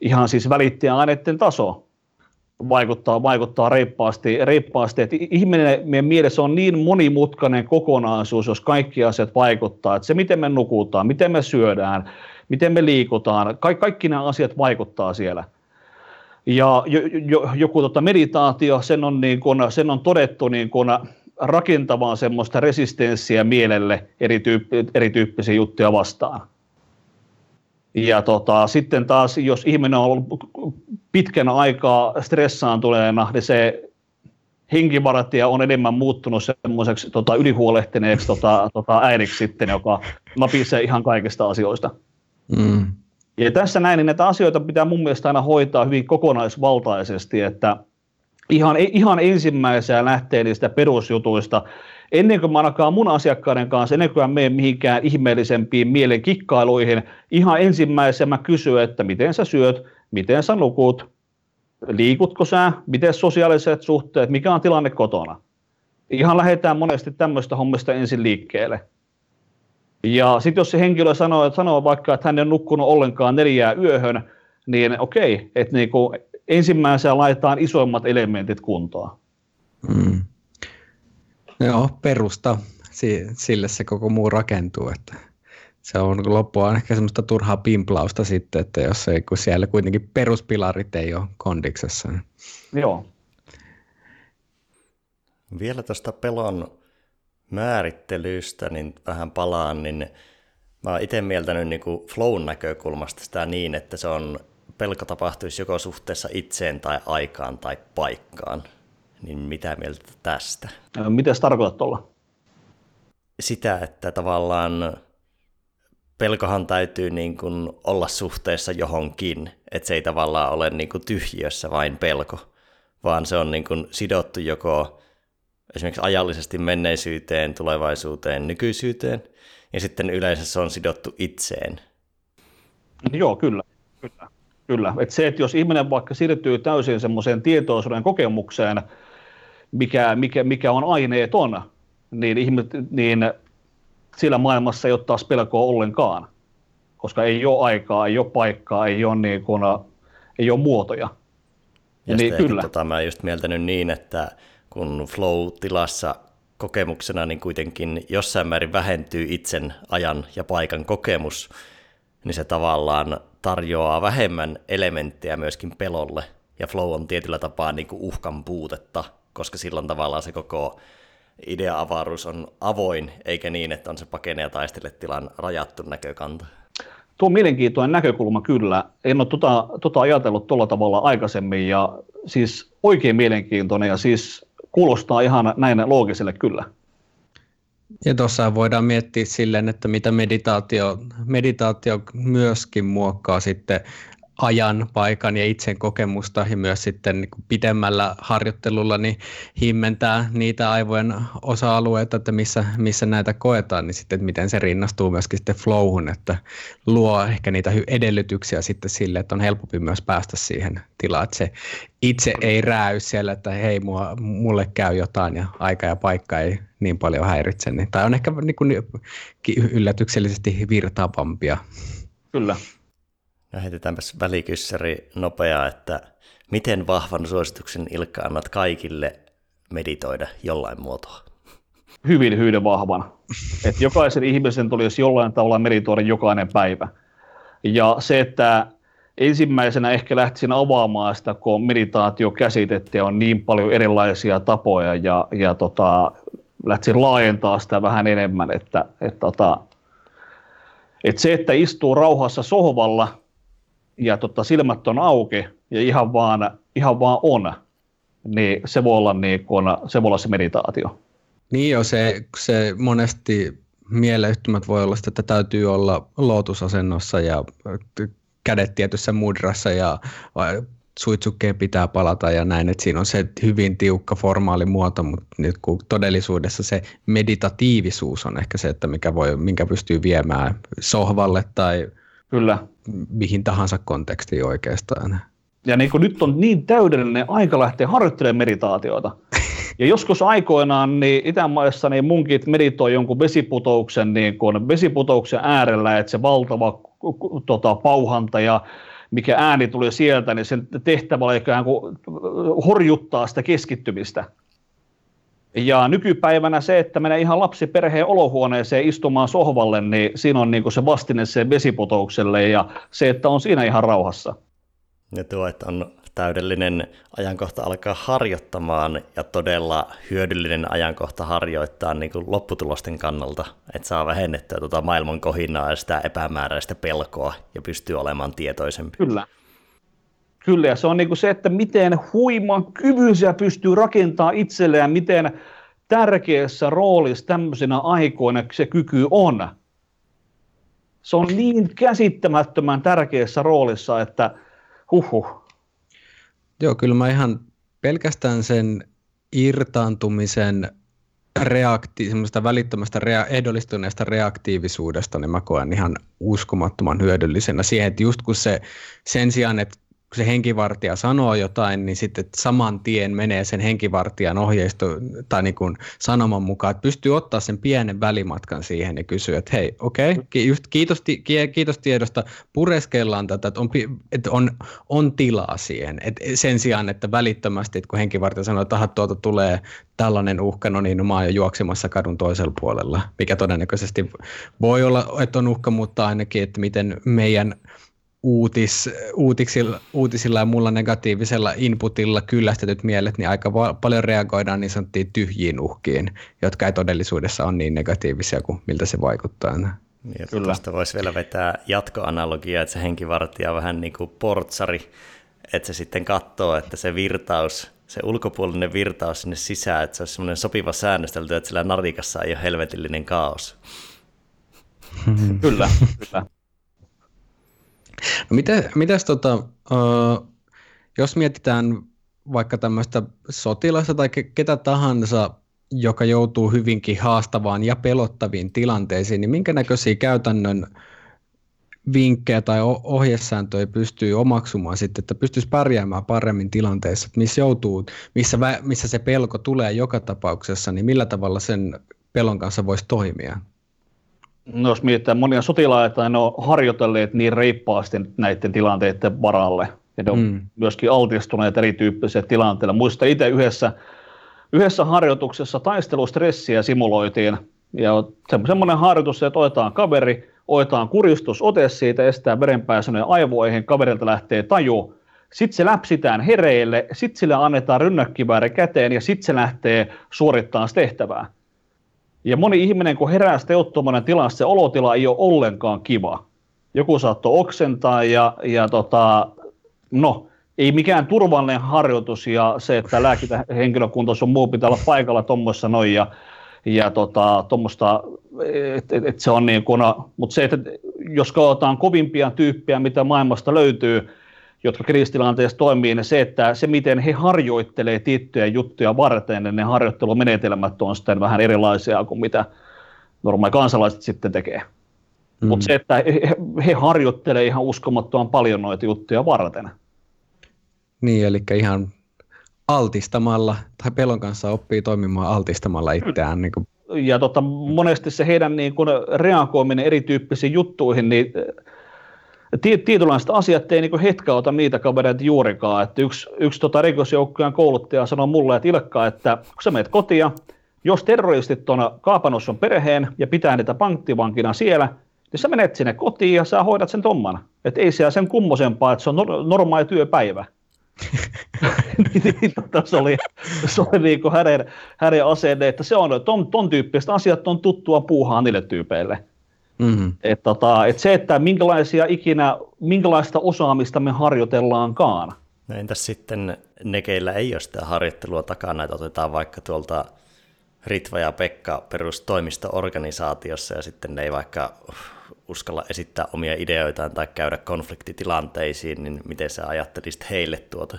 Ihan siis välittäjäaineiden taso vaikuttaa, vaikuttaa reippaasti, reippaasti. Että ihminen, meidän mielessä on niin monimutkainen kokonaisuus, jos kaikki asiat vaikuttaa. Että se, miten me nukutaan, miten me syödään, miten me liikutaan, ka- kaikki nämä asiat vaikuttaa siellä – ja jo, jo, joku tota meditaatio, sen on, niin kun, sen on todettu niin kun rakentavaa semmoista resistenssiä mielelle erityyppi, erityyppisiä juttuja vastaan. Ja tota, sitten taas, jos ihminen on ollut pitkän aikaa stressaantuneena, niin se henkivaratija on enemmän muuttunut semmoiseksi tota, ylihuolehtineeksi tota, tota, äidiksi sitten, joka napisee ihan kaikista asioista. Mm. Ja tässä näin, niin näitä asioita pitää mun mielestä aina hoitaa hyvin kokonaisvaltaisesti, että ihan, ihan ensimmäisenä lähtee niistä perusjutuista, ennen kuin mä alkaa mun asiakkaiden kanssa, ennen kuin mä menen mihinkään ihmeellisempiin mielenkikkailuihin, ihan ensimmäisenä mä kysyn, että miten sä syöt, miten sä nukut, liikutko sä, miten sosiaaliset suhteet, mikä on tilanne kotona. Ihan lähdetään monesti tämmöistä hommista ensin liikkeelle. Ja sitten jos se henkilö sanoo, sanoo vaikka, että hän ei nukkunut ollenkaan neljää yöhön, niin okei, että niinku ensimmäisenä laitetaan isoimmat elementit kuntoon. Mm. Joo, perusta. sille se koko muu rakentuu, että se on loppua ehkä semmoista turhaa pimplausta sitten, että jos ei, kun siellä kuitenkin peruspilarit ei ole kondiksessa. Niin. Joo. Vielä tuosta pelon määrittelystä niin vähän palaan, niin mä oon itse mieltänyt niin kuin flown näkökulmasta sitä niin, että se on pelko tapahtuisi joko suhteessa itseen tai aikaan tai paikkaan. Niin mitä mieltä tästä? Mitä se tarkoitat tuolla? Sitä, että tavallaan pelkohan täytyy niin kuin olla suhteessa johonkin, että se ei tavallaan ole niin kuin tyhjiössä vain pelko, vaan se on niin kuin sidottu joko esimerkiksi ajallisesti menneisyyteen, tulevaisuuteen, nykyisyyteen, ja sitten yleensä se on sidottu itseen. Joo, kyllä. Kyllä. kyllä. Et se, että jos ihminen vaikka siirtyy täysin semmoiseen tietoisuuden kokemukseen, mikä, mikä, mikä on aineeton, niin, ihme, niin sillä maailmassa ei ole taas pelkoa ollenkaan, koska ei ole aikaa, ei ole paikkaa, ei ole, niin kuin, ei ole muotoja. Ja niin, kyllä. Tota, mä just mieltänyt niin, että kun flow-tilassa kokemuksena niin kuitenkin jossain määrin vähentyy itsen ajan ja paikan kokemus, niin se tavallaan tarjoaa vähemmän elementtejä myöskin pelolle. Ja flow on tietyllä tapaa niin kuin uhkan puutetta, koska silloin tavallaan se koko idea-avaruus on avoin, eikä niin, että on se pakene- ja taisteletilan rajattu näkökanta. Tuo on mielenkiintoinen näkökulma kyllä. En ole tota, tota ajatellut tuolla tavalla aikaisemmin ja siis oikein mielenkiintoinen ja siis kuulostaa ihan näin loogiselle kyllä. Ja tuossa voidaan miettiä silleen, että mitä meditaatio, meditaatio myöskin muokkaa sitten ajan, paikan ja itsen kokemusta ja myös sitten niin pidemmällä harjoittelulla niin himmentää niitä aivojen osa-alueita, että missä, missä näitä koetaan, niin sitten miten se rinnastuu myöskin sitten flowhun, että luo ehkä niitä edellytyksiä sitten sille, että on helpompi myös päästä siihen tilaan, että se itse ei rääy siellä, että hei, mua, mulle käy jotain ja aika ja paikka ei niin paljon häiritse, niin, tai on ehkä niin kuin yllätyksellisesti virtaavampia. Kyllä. No heitetäänpäs välikyssäri nopeaa, että miten vahvan suosituksen Ilkka annat kaikille meditoida jollain muotoa? Hyvin, hyvin vahvan. Et jokaisen ihmisen tulisi jollain tavalla meditoida jokainen päivä. Ja se, että ensimmäisenä ehkä lähtisin avaamaan sitä, kun meditaatio käsitettä on niin paljon erilaisia tapoja ja, ja tota, lähtisin laajentaa sitä vähän enemmän, että, että, tota, että se, että istuu rauhassa sohvalla ja tota, silmät on auki ja ihan vaan, ihan vaan on, niin se voi olla, niin kun, se, voi olla se meditaatio. Niin jo, se, se monesti mieleyhtymät voi olla että täytyy olla lootusasennossa ja kädet tietyssä mudrassa ja suitsukkeen pitää palata ja näin, että siinä on se hyvin tiukka formaali muoto, mutta nyt kun todellisuudessa se meditatiivisuus on ehkä se, että mikä voi, minkä pystyy viemään sohvalle tai Kyllä. Mihin tahansa kontekstiin oikeastaan. Ja niin kuin nyt on niin täydellinen aika lähteä harjoittelemaan meditaatioita. Ja joskus aikoinaan niin Itämaissa niin munkit meditoi jonkun vesiputouksen, niin kuin vesiputouksen äärellä, että se valtava tota, pauhanta ja mikä ääni tuli sieltä, niin sen tehtävä oli ikään kuin horjuttaa sitä keskittymistä. Ja nykypäivänä se, että menee ihan lapsiperheen olohuoneeseen istumaan sohvalle, niin siinä on niin se vastine se vesipotoukselle ja se, että on siinä ihan rauhassa. Ja tuo, että on täydellinen ajankohta alkaa harjoittamaan ja todella hyödyllinen ajankohta harjoittaa niin kuin lopputulosten kannalta, että saa vähennettyä tuota maailman kohinaa ja sitä epämääräistä pelkoa ja pystyy olemaan tietoisempi. Kyllä. Kyllä, ja se on niin se, että miten huiman kyvynsä pystyy rakentamaan itselleen, miten tärkeässä roolissa tämmöisenä aikoina se kyky on. Se on niin käsittämättömän tärkeässä roolissa, että huhu. Joo, kyllä mä ihan pelkästään sen irtaantumisen reakti, semmoista välittömästä rea, ehdollistuneesta reaktiivisuudesta, niin mä koen ihan uskomattoman hyödyllisenä siihen, että just kun se sen sijaan, että kun se henkivartija sanoo jotain, niin sitten saman tien menee sen henkivartijan ohjeisto tai niin kuin sanoman mukaan, että pystyy ottaa sen pienen välimatkan siihen ja kysyä, että hei, okei, okay, kiitos, kiitos tiedosta, pureskellaan tätä, että on, että on, on tilaa siihen. Et sen sijaan, että välittömästi, että kun henkivartija sanoo, että tuolta tulee tällainen uhka, no niin, no mä oon jo juoksemassa kadun toisella puolella, mikä todennäköisesti voi olla, että on uhka, mutta ainakin, että miten meidän uutis, uutisilla, uutisilla ja mulla negatiivisella inputilla kyllästetyt mielet, niin aika va- paljon reagoidaan niin sanottiin tyhjiin uhkiin, jotka ei todellisuudessa ole niin negatiivisia kuin miltä se vaikuttaa. Niin, Kyllä. Tuosta voisi vielä vetää jatkoanalogiaa, että se henkivartija on vähän niin kuin portsari, että se sitten katsoo, että se virtaus, se ulkopuolinen virtaus sinne sisään, että se olisi semmoinen sopiva säännöstelty, että sillä narikassa ei ole helvetillinen kaos. kyllä, kyllä. No mitä, mitäs tota, uh, jos mietitään vaikka tämmöistä sotilasta tai ketä tahansa, joka joutuu hyvinkin haastavaan ja pelottaviin tilanteisiin, niin minkä näköisiä käytännön vinkkejä tai ohjesääntöjä pystyy omaksumaan sitten, että pystyisi pärjäämään paremmin tilanteessa, että missä joutuu, missä, missä se pelko tulee joka tapauksessa, niin millä tavalla sen pelon kanssa voisi toimia? No, jos mietitään monia sotilaita, ne on harjoitelleet niin reippaasti näiden tilanteiden varalle. Ja ne on mm. myöskin altistuneet erityyppisille tilanteille. Muista itse yhdessä, yhdessä harjoituksessa taistelustressiä simuloitiin. Ja semmoinen harjoitus, että otetaan kaveri, otetaan kuristusote siitä, estää verenpääsyneen aivoihin, kaverilta lähtee taju, sitten se läpsitään hereille, sitten sille annetaan rynnäkkivääri käteen ja sitten se lähtee suorittamaan tehtävää. Ja moni ihminen, kun herää steuttomainen tilassa, se olotila ei ole ollenkaan kiva. Joku saattoi oksentaa ja, ja tota, no, ei mikään turvallinen harjoitus ja se, että lääkintähenkilökunta on muu pitää olla paikalla tuommoissa noin ja, ja tota, tuommoista, että et, et se on niin kuin, mutta se, että jos katsotaan kovimpia tyyppejä, mitä maailmasta löytyy, jotka kriisitilanteessa toimii, niin se, että se miten he harjoittelee tiettyjä juttuja varten, niin ne harjoittelumenetelmät on sitten vähän erilaisia kuin mitä normaali kansalaiset sitten tekee. Mm. Mutta se, että he, he harjoittelee ihan uskomattoman paljon noita juttuja varten. Niin, eli ihan altistamalla tai pelon kanssa oppii toimimaan altistamalla itseään. Niin kuin. Ja tota, monesti se heidän niin kun reagoiminen erityyppisiin juttuihin, niin tietynlaiset asiat ei niin hetkä ota niitä kavereita juurikaan. Että yksi yksi tota rikosjoukkojen kouluttaja sanoi mulle, että Ilkka, että kun sä menet kotia, jos terroristit on kaapannut sun perheen ja pitää niitä pankkivankina siellä, niin sä menet sinne kotiin ja sä hoidat sen tomman. Että ei siellä sen kummosempaa, että se on normaali työpäivä. Niin, niin, tota, se oli, se oli niin hänen, hänen asenne, että se on, ton, ton tyyppiset asiat on tuttua puuhaa niille tyypeille. Mm-hmm. Et tota, et se, että minkälaisia ikinä, minkälaista osaamista me harjoitellaankaan. No entäs sitten ne, keillä ei ole sitä harjoittelua takana, että otetaan vaikka tuolta Ritva ja Pekka perustoimisto-organisaatiossa ja sitten ne ei vaikka uskalla esittää omia ideoitaan tai käydä konfliktitilanteisiin, niin miten sä ajattelisit heille tuota?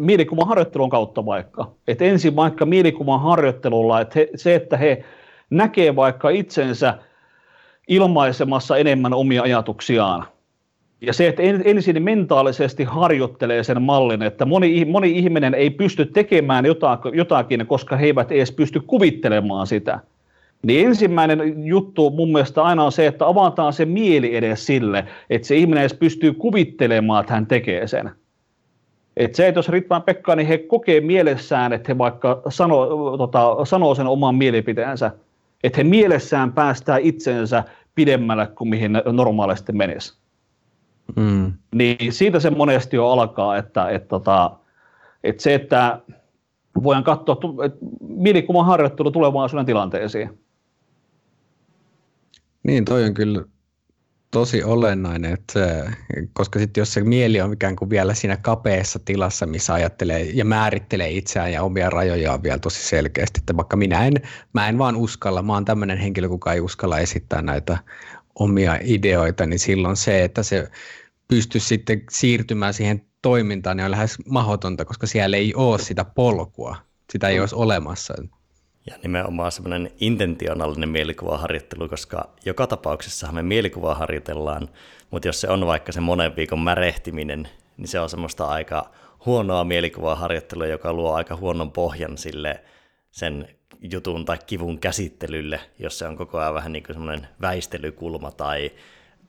Mielikuvan harjoittelun kautta vaikka. Et ensin vaikka mielikuvan harjoittelulla, että he, se, että he näkee vaikka itsensä – ilmaisemassa enemmän omia ajatuksiaan. Ja se, että ensin mentaalisesti harjoittelee sen mallin, että moni, moni ihminen ei pysty tekemään jotakin, koska he eivät edes pysty kuvittelemaan sitä. Niin ensimmäinen juttu mun mielestä aina on se, että avataan se mieli edes sille, että se ihminen edes pystyy kuvittelemaan, että hän tekee sen. Et se, että jos Ritvan Pekka, niin he kokee mielessään, että he vaikka sanoo, tota, sanoo sen oman mielipiteensä, että he mielessään päästää itsensä pidemmälle kuin mihin ne normaalisti menisi. Mm. Niin siitä se monesti jo alkaa, että, että, tota, että, että se, että voidaan katsoa että mielikuvan harjoittelu tulevaisuuden tilanteisiin. Niin, toi on kyllä tosi olennainen, että koska sitten jos se mieli on ikään kuin vielä siinä kapeassa tilassa, missä ajattelee ja määrittelee itseään ja omia rajojaan vielä tosi selkeästi, että vaikka minä en, mä en vaan uskalla, mä oon tämmöinen henkilö, kuka ei uskalla esittää näitä omia ideoita, niin silloin se, että se pystyy sitten siirtymään siihen toimintaan, niin on lähes mahdotonta, koska siellä ei ole sitä polkua, sitä ei mm. olisi olemassa. Ja nimenomaan semmoinen intentionaalinen mielikuvaharjoittelu, koska joka tapauksessa me mielikuvaa harjoitellaan, mutta jos se on vaikka se monen viikon märehtiminen, niin se on semmoista aika huonoa mielikuvaharjoittelua, joka luo aika huonon pohjan sille sen jutun tai kivun käsittelylle, jos se on koko ajan vähän niin kuin semmoinen väistelykulma tai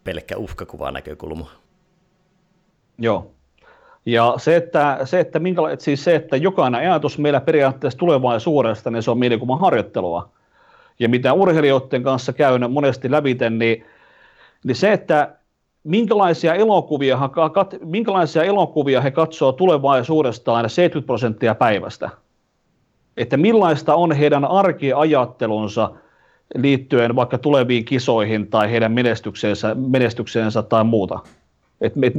pelkkä uhkakuvanäkökulma. Joo. Ja se, että, se, että, minkäla- siis se, että jokainen ajatus meillä periaatteessa tulevaisuudesta, niin se on mielikuvan harjoittelua. Ja mitä urheilijoiden kanssa käyn monesti läviten, niin, niin se, että minkälaisia elokuvia, minkälaisia elokuvia he katsoo tulevaisuudestaan 70 prosenttia päivästä. Että millaista on heidän arkiajattelunsa liittyen vaikka tuleviin kisoihin tai heidän menestykseensä, menestykseensä tai muuta. Et, et,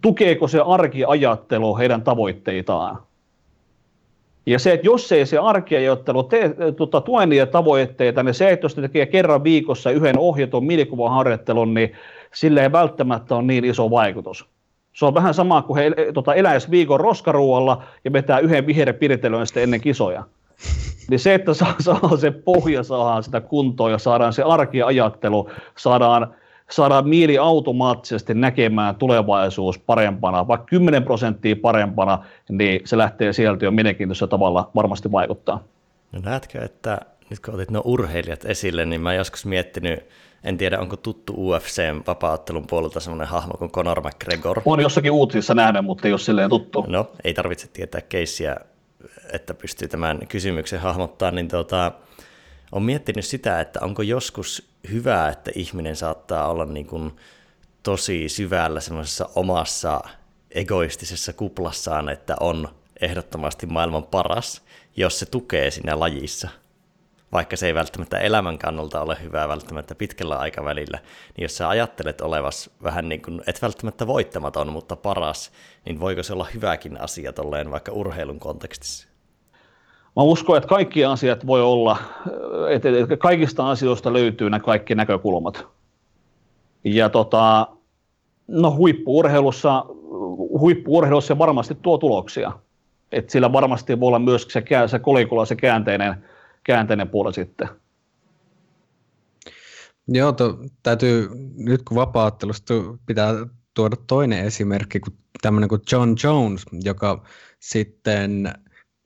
tukeeko se arkiajattelu heidän tavoitteitaan. Ja se, että jos ei se arkiajattelu tuota, tue niitä tavoitteita, niin se, että jos ne tekee kerran viikossa yhden ohjatun mielikuvaharjoittelun, niin sillä ei välttämättä ole niin iso vaikutus. Se on vähän sama kuin he tota, eläisi viikon roskaruualla ja vetää yhden viherpiritelön sitten ennen kisoja. Niin se, että saa, saa se pohja, saadaan sitä kuntoon ja saadaan se arkiajattelu, saadaan saadaan mieli automaattisesti näkemään tulevaisuus parempana, vaikka 10 prosenttia parempana, niin se lähtee sieltä jo mielenkiintoisella tavalla varmasti vaikuttaa. No näetkö, että nyt kun otit nuo urheilijat esille, niin mä joskus miettinyt, en tiedä onko tuttu UFCn vapaattelun puolelta semmoinen hahmo kuin Conor McGregor. On jossakin uutisissa nähnyt, mutta ei ole silleen tuttu. No, ei tarvitse tietää keissiä, että pystyy tämän kysymyksen hahmottaa, niin tuota, on miettinyt sitä, että onko joskus hyvä, että ihminen saattaa olla niin kuin tosi syvällä semmoisessa omassa egoistisessa kuplassaan, että on ehdottomasti maailman paras, jos se tukee siinä lajissa. Vaikka se ei välttämättä elämän kannalta ole hyvää välttämättä pitkällä aikavälillä, niin jos sä ajattelet olevas vähän niin kuin, et välttämättä voittamaton, mutta paras, niin voiko se olla hyväkin asia tolleen vaikka urheilun kontekstissa? Mä uskon, että kaikki asiat voi olla, että kaikista asioista löytyy nämä kaikki näkökulmat. Ja tota, no huippuurheilussa, huippuurheilussa varmasti tuo tuloksia. Et sillä varmasti voi olla myös se, se kolikolla se käänteinen, käänteinen puoli sitten. Joo, to, täytyy nyt kun vapaattelusta pitää tuoda toinen esimerkki, kuin tämmöinen kuin John Jones, joka sitten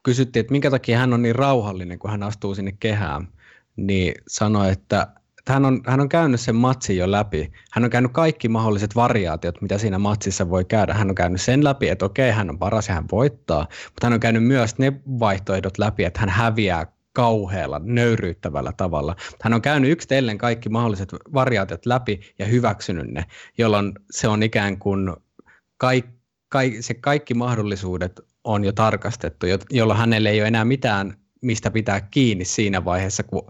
kysyttiin, että minkä takia hän on niin rauhallinen, kun hän astuu sinne kehään, niin sanoi, että hän on, hän on käynyt sen matsin jo läpi. Hän on käynyt kaikki mahdolliset variaatiot, mitä siinä matsissa voi käydä. Hän on käynyt sen läpi, että okei, hän on paras ja hän voittaa, mutta hän on käynyt myös ne vaihtoehdot läpi, että hän häviää kauhealla, nöyryyttävällä tavalla. Hän on käynyt yksitellen kaikki mahdolliset variaatiot läpi ja hyväksynyt ne, jolloin se on ikään kuin kaikki, kaikki, se kaikki mahdollisuudet on jo tarkastettu, jolloin hänelle ei ole enää mitään, mistä pitää kiinni siinä vaiheessa, kun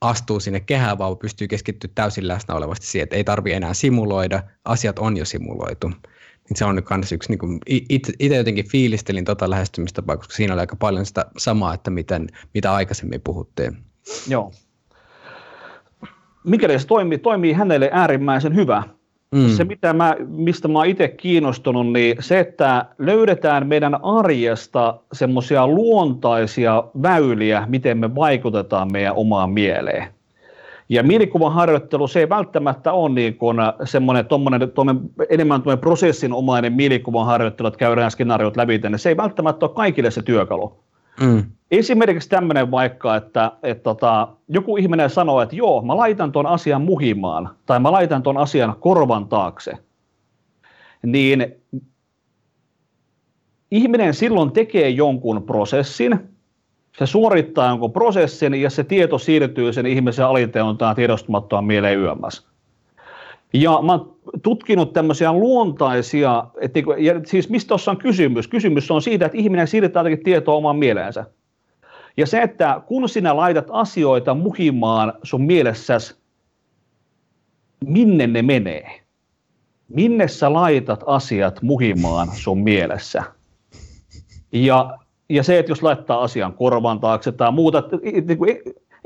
astuu sinne kehään, vaan pystyy keskittyä täysin läsnä olevasti siihen, että ei tarvitse enää simuloida, asiat on jo simuloitu. Niin se on myös yksi, niin kuin, itse jotenkin fiilistelin tota lähestymistapaa, koska siinä oli aika paljon sitä samaa, että miten, mitä aikaisemmin puhuttiin. Joo. Mikäli se toimii, toimii hänelle äärimmäisen hyvä, Mm. Se, mitä mä, mistä mä itse kiinnostunut, niin se, että löydetään meidän arjesta semmoisia luontaisia väyliä, miten me vaikutetaan meidän omaan mieleen. Ja mielikuvan harjoittelu, se ei välttämättä ole niin kuin semmoinen tommonen, tommonen, enemmän prosessinomainen mielikuvan harjoittelu, että käydään skenaariot läpi, niin se ei välttämättä ole kaikille se työkalu. Mm. Esimerkiksi tämmöinen vaikka, että, että tota, joku ihminen sanoo, että joo, mä laitan tuon asian muhimaan, tai mä laitan tuon asian korvan taakse, niin ihminen silloin tekee jonkun prosessin, se suorittaa jonkun prosessin ja se tieto siirtyy sen ihmisen aliteontaan tiedostamattomaan mieleen yömmässä. Ja mä oon tutkinut tämmöisiä luontaisia, että niinku, ja siis mistä tuossa on kysymys? Kysymys on siitä, että ihminen siirtää jotakin tietoa omaan mieleensä. Ja se, että kun sinä laitat asioita muhimaan sun mielessäsi, minne ne menee? Minne sä laitat asiat muhimaan sun mielessä? Ja, ja se, että jos laittaa asian korvan taakse tai muuta, niin kuin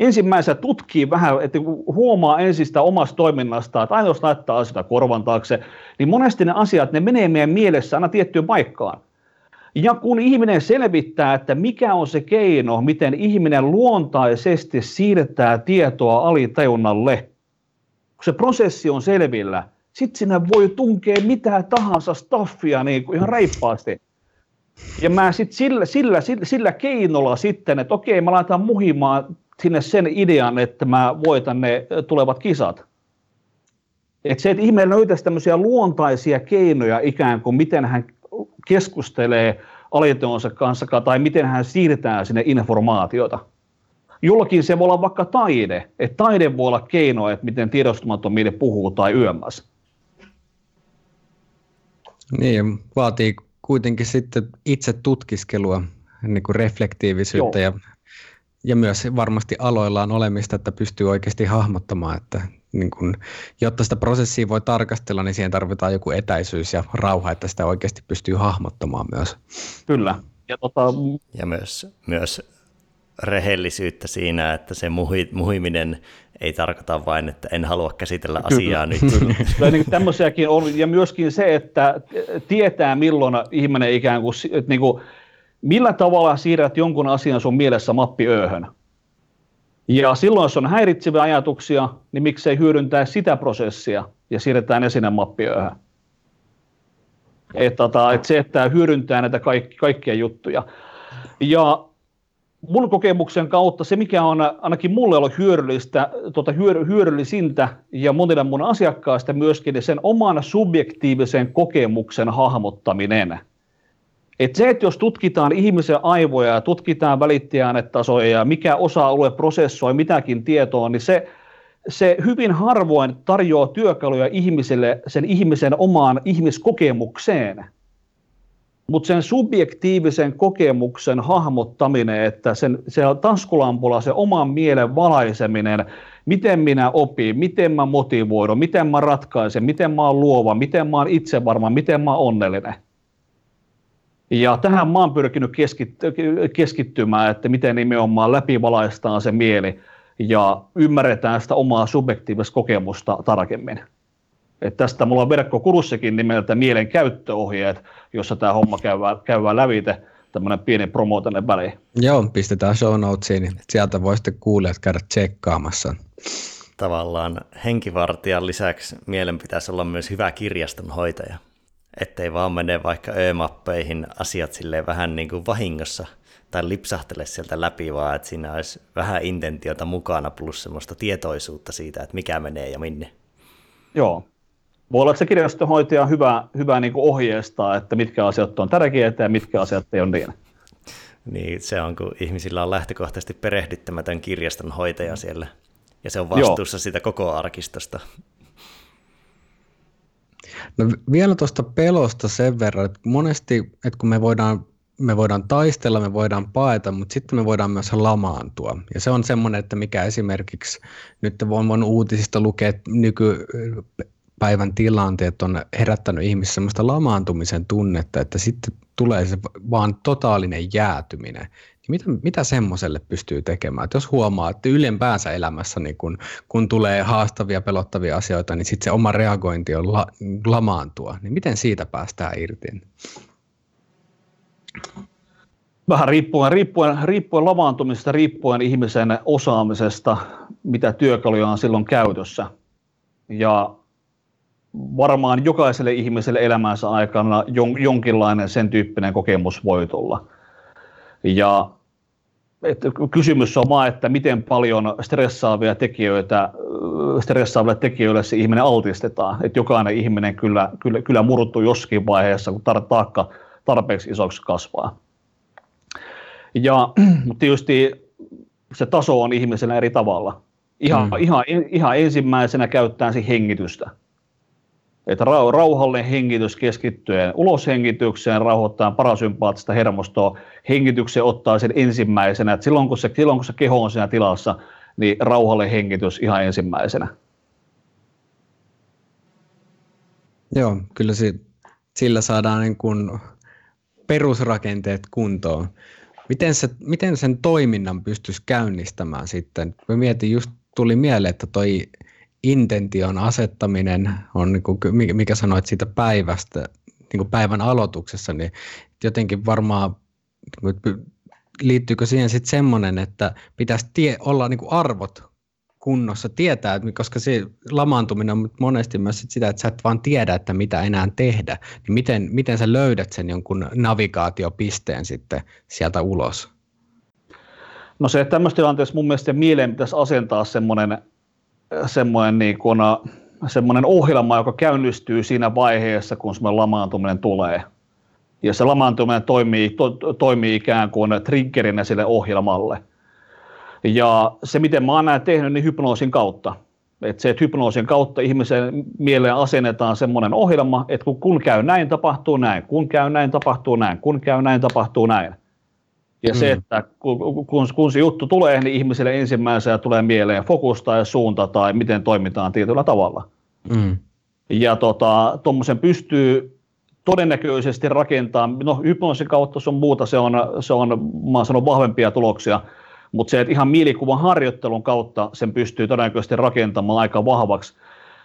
ensimmäisenä tutkii vähän, että huomaa ensin sitä omasta toiminnasta, että aina jos laittaa asioita korvan taakse, niin monesti ne asiat, ne menee meidän mielessä aina tiettyyn paikkaan. Ja kun ihminen selvittää, että mikä on se keino, miten ihminen luontaisesti siirtää tietoa alitajunnalle, kun se prosessi on selvillä, sitten sinne voi tunkea mitä tahansa staffia niin kuin ihan reippaasti. Ja mä sitten sillä, sillä, sillä, sillä keinolla sitten, että okei, mä laitan muhimaan sinne sen idean, että mä voitan ne tulevat kisat. Et se, että ihminen löytäisi tämmöisiä luontaisia keinoja ikään kuin, miten hän keskustelee alitonsa kanssa tai miten hän siirtää sinne informaatiota. Jollakin se voi olla vaikka taide, että taide voi olla keino, että miten tiedostamaton mieleen puhuu tai yömmäs. Niin, vaatii kuitenkin sitten itse tutkiskelua, niin kuin reflektiivisyyttä ja, ja myös varmasti aloillaan olemista, että pystyy oikeasti hahmottamaan, että niin kun, jotta sitä prosessia voi tarkastella, niin siihen tarvitaan joku etäisyys ja rauha, että sitä oikeasti pystyy hahmottamaan myös. Kyllä. Ja, tota... ja myös, myös rehellisyyttä siinä, että se muhi, muhiminen ei tarkoita vain, että en halua käsitellä asiaa kyllä, nyt. Kyllä. kyllä niin tämmöisiäkin on, ja myöskin se, että tietää milloin ihminen ikään kuin, että niin kuin, millä tavalla siirrät jonkun asian sun mielessä mappiööhön. Ja silloin, jos on häiritseviä ajatuksia, niin miksei hyödyntää sitä prosessia ja siirretään ne sinne mappiööhön. Että, tota, että se, että hyödyntää näitä kaikki, kaikkia juttuja. Ja mun kokemuksen kautta se, mikä on ainakin mulle ollut hyödyllistä, tuota hyödy, hyödyllisintä ja monille mun asiakkaista myöskin, niin sen oman subjektiivisen kokemuksen hahmottaminen. Et se, että jos tutkitaan ihmisen aivoja ja tutkitaan välittäjäänetasoja ja mikä osa-alue prosessoi mitäkin tietoa, niin se, se hyvin harvoin tarjoaa työkaluja ihmiselle sen ihmisen omaan ihmiskokemukseen – mutta sen subjektiivisen kokemuksen hahmottaminen, että sen, se taskulampulla se oman mielen valaiseminen, miten minä opin, miten mä motivoidun, miten mä ratkaisen, miten mä oon luova, miten mä oon itsevarma, miten mä oon onnellinen. Ja tähän mä oon pyrkinyt keskittymään, että miten nimenomaan läpivalaistaan se mieli ja ymmärretään sitä omaa subjektiivista kokemusta tarkemmin. Et tästä mulla on verkkokurssikin nimeltä Mielen käyttöohjeet, jossa tämä homma käydään, käydään lävite, tämmöinen pieni promo tänne väliin. Joo, pistetään show notesiin, niin sieltä voisitte kuulijat käydä tsekkaamassa. Tavallaan henkivartijan lisäksi mielen pitäisi olla myös hyvä kirjastonhoitaja, ettei vaan mene vaikka ö-mappeihin asiat silleen vähän niin kuin vahingossa tai lipsahtele sieltä läpi, vaan että siinä olisi vähän intentiota mukana plus semmoista tietoisuutta siitä, että mikä menee ja minne. Joo, voi olla, että se kirjastonhoitaja on hyvä, hyvä niin kuin ohjeistaa, että mitkä asiat on tärkeitä ja mitkä asiat ei ole niin. Niin, se on, kun ihmisillä on lähtökohtaisesti perehdyttämätön kirjastonhoitaja siellä, ja se on vastuussa Joo. sitä koko arkistosta. No vielä tuosta pelosta sen verran, että monesti, että kun me voidaan, me voidaan taistella, me voidaan paeta, mutta sitten me voidaan myös lamaantua. Ja se on semmoinen, että mikä esimerkiksi, nyt voin uutisista lukea nyky päivän tilanteet on herättänyt ihmisissä sellaista lamaantumisen tunnetta, että sitten tulee se vaan totaalinen jäätyminen. Mitä, mitä semmoiselle pystyy tekemään? Että jos huomaa, että ylempäänsä elämässä, niin kun, kun tulee haastavia, pelottavia asioita, niin sitten se oma reagointi on la, lamaantua. Niin miten siitä päästään irti? Vähän riippuen, riippuen, riippuen lamaantumisesta, riippuen ihmisen osaamisesta, mitä työkaluja on silloin käytössä. Ja varmaan jokaiselle ihmiselle elämänsä aikana jonkinlainen sen tyyppinen kokemus voi tulla. Ja että kysymys on vaan, että miten paljon stressaavia tekijöitä, stressaaville tekijöille se ihminen altistetaan. Että jokainen ihminen kyllä, kyllä, kyllä murtuu jossakin vaiheessa, kun tar- taakka tarpeeksi isoksi kasvaa. Ja tietysti se taso on ihmisellä eri tavalla. Ihan, mm. ihan, ihan ensimmäisenä käyttää hengitystä että rauhallinen hengitys keskittyen uloshengitykseen, rauhoittaa parasympaattista hermostoa, hengityksen ottaa sen ensimmäisenä, että silloin kun se, silloin kun se keho on siinä tilassa, niin rauhallinen hengitys ihan ensimmäisenä. Joo, kyllä se, sillä saadaan niin kuin perusrakenteet kuntoon. Miten, se, miten sen toiminnan pystyisi käynnistämään sitten? Mä mietin, just tuli mieleen, että toi intention asettaminen on, niin kuin, mikä sanoit siitä päivästä, niin kuin päivän aloituksessa, niin jotenkin varmaan niin liittyykö siihen sitten semmoinen, että pitäisi tie, olla niin kuin arvot kunnossa tietää, koska se lamaantuminen on monesti myös sitä, että sä et vaan tiedä, että mitä enää tehdä, niin miten, miten sä löydät sen jonkun navigaatiopisteen sitten sieltä ulos? No se, että tämmöistä tilanteessa mun mielestä mieleen pitäisi asentaa semmoinen, semmoinen, niin kuin, semmoinen ohjelma, joka käynnistyy siinä vaiheessa, kun semmoinen lamaantuminen tulee. Ja se lamaantuminen toimii, to, toimii ikään kuin triggerinä sille ohjelmalle – ja se, miten mä oon näin tehnyt, niin hypnoosin kautta. Että se, että hypnoosin kautta ihmisen mieleen asennetaan semmoinen ohjelma, että kun, kun käy näin, tapahtuu näin, kun käy näin, tapahtuu näin, kun käy näin, tapahtuu näin. Ja mm. se, että kun, kun, kun se juttu tulee, niin ihmiselle ensimmäisenä tulee mieleen fokus tai suunta tai miten toimitaan tietyllä tavalla. Mm. Ja tuommoisen tota, pystyy todennäköisesti rakentamaan, no hypnoosin kautta se on muuta, se on, se on mä sanon, vahvempia tuloksia, mutta se, että ihan mielikuvan harjoittelun kautta sen pystyy todennäköisesti rakentamaan aika vahvaksi.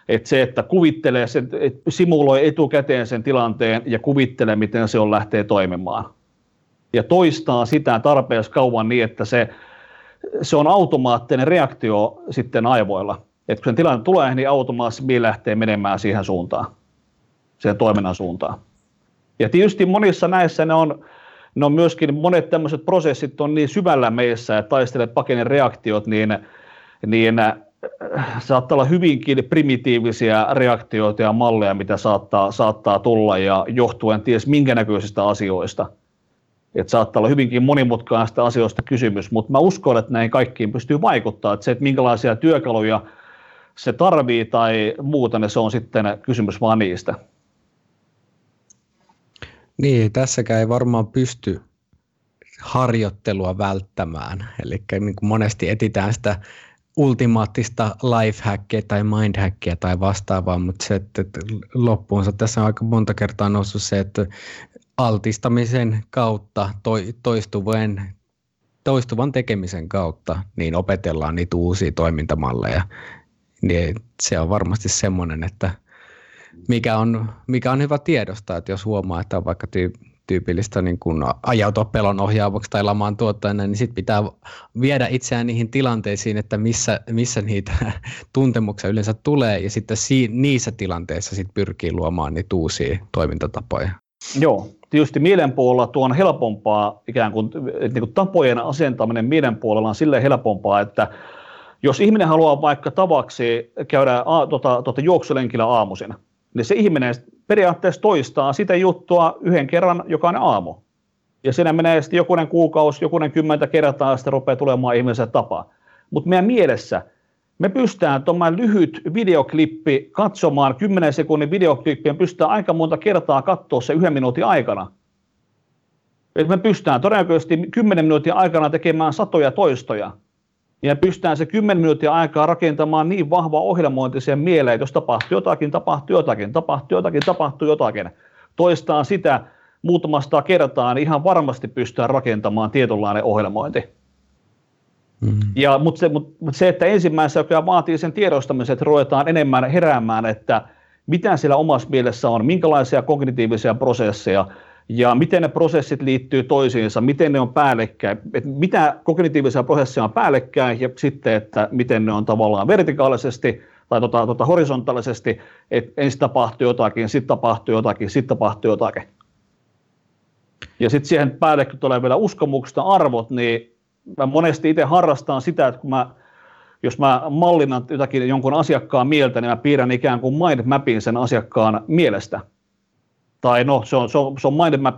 Että se, että kuvittelee, sen, että simuloi etukäteen sen tilanteen ja kuvittelee, miten se on lähtee toimimaan. Ja toistaa sitä tarpeeksi kauan niin, että se, se on automaattinen reaktio sitten aivoilla. Että kun sen tilanne tulee, niin automaattisesti lähtee menemään siihen suuntaan, siihen toiminnan suuntaan. Ja tietysti monissa näissä ne on, ne on myöskin, monet tämmöiset prosessit on niin syvällä meissä, että taistelet pakene reaktiot, niin, niin äh, saattaa olla hyvinkin primitiivisiä reaktioita ja malleja, mitä saattaa, saattaa tulla ja johtuen ties minkä näköisistä asioista. Että saattaa olla hyvinkin monimutkaista asioista kysymys, mutta mä uskon, että näihin kaikkiin pystyy vaikuttaa. Että se, että minkälaisia työkaluja se tarvii tai muuta, niin se on sitten kysymys vaan niistä. Niin, tässäkään ei varmaan pysty harjoittelua välttämään. Eli niin kuin monesti etitään sitä ultimaattista lifehackia tai mindhackia tai vastaavaa, mutta se, että loppuunsa tässä on aika monta kertaa noussut se, että altistamisen kautta, toistuvan, toistuvan tekemisen kautta, niin opetellaan niitä uusia toimintamalleja. Niin se on varmasti semmoinen, että – mikä on, mikä on hyvä tiedosta, että jos huomaa, että on vaikka tyy- tyypillistä niin kun ajautua pelon ohjaavaksi tai lamaan tuottajana, niin sitten pitää viedä itseään niihin tilanteisiin, että missä, missä niitä tuntemuksia yleensä tulee, ja sitten si- niissä tilanteissa sit pyrkii luomaan niitä uusia toimintatapoja. Joo, tietysti mielen puolella tuo on helpompaa, ikään kuin, että niin kuin tapojen asentaminen mielen puolella on silleen helpompaa, että jos ihminen haluaa vaikka tavaksi käydä a, tota, tota juoksulenkillä aamuisin, niin se ihminen periaatteessa toistaa sitä juttua yhden kerran jokainen aamu. Ja siinä menee sitten jokunen kuukausi, jokunen kymmentä kertaa, ja sitten rupeaa tulemaan ihmisen tapa. Mutta meidän mielessä me pystytään tuommoinen lyhyt videoklippi katsomaan, 10 sekunnin videoklippiä, me pystytään aika monta kertaa katsoa se yhden minuutin aikana. Et me pystytään todennäköisesti 10 minuutin aikana tekemään satoja toistoja ja pystytään se 10 minuuttia aikaa rakentamaan niin vahva ohjelmointi siihen mieleen, että jos tapahtuu jotakin, tapahtuu jotakin, tapahtuu jotakin, tapahtuu jotakin. Toistaan sitä muutamasta kertaa, niin ihan varmasti pystytään rakentamaan tietynlainen ohjelmointi. Mm. Ja, mutta, se, mutta se, että ensimmäisessä, joka vaatii sen tiedostamisen, että ruvetaan enemmän heräämään, että mitä siellä omassa mielessä on, minkälaisia kognitiivisia prosesseja, ja miten ne prosessit liittyy toisiinsa, miten ne on päällekkäin, että mitä kognitiivisia prosesseja on päällekkäin ja sitten, että miten ne on tavallaan vertikaalisesti tai tota, tota horisontaalisesti, että ensin tapahtuu jotakin, sitten tapahtuu jotakin, sitten tapahtuu jotakin. Ja sitten siihen päälle, kun tulee vielä uskomuksista arvot, niin mä monesti itse harrastan sitä, että kun mä, jos mä mallinnan jotakin jonkun asiakkaan mieltä, niin mä piirrän ikään kuin mindmapin sen asiakkaan mielestä – tai no se on, se on, se on mindmap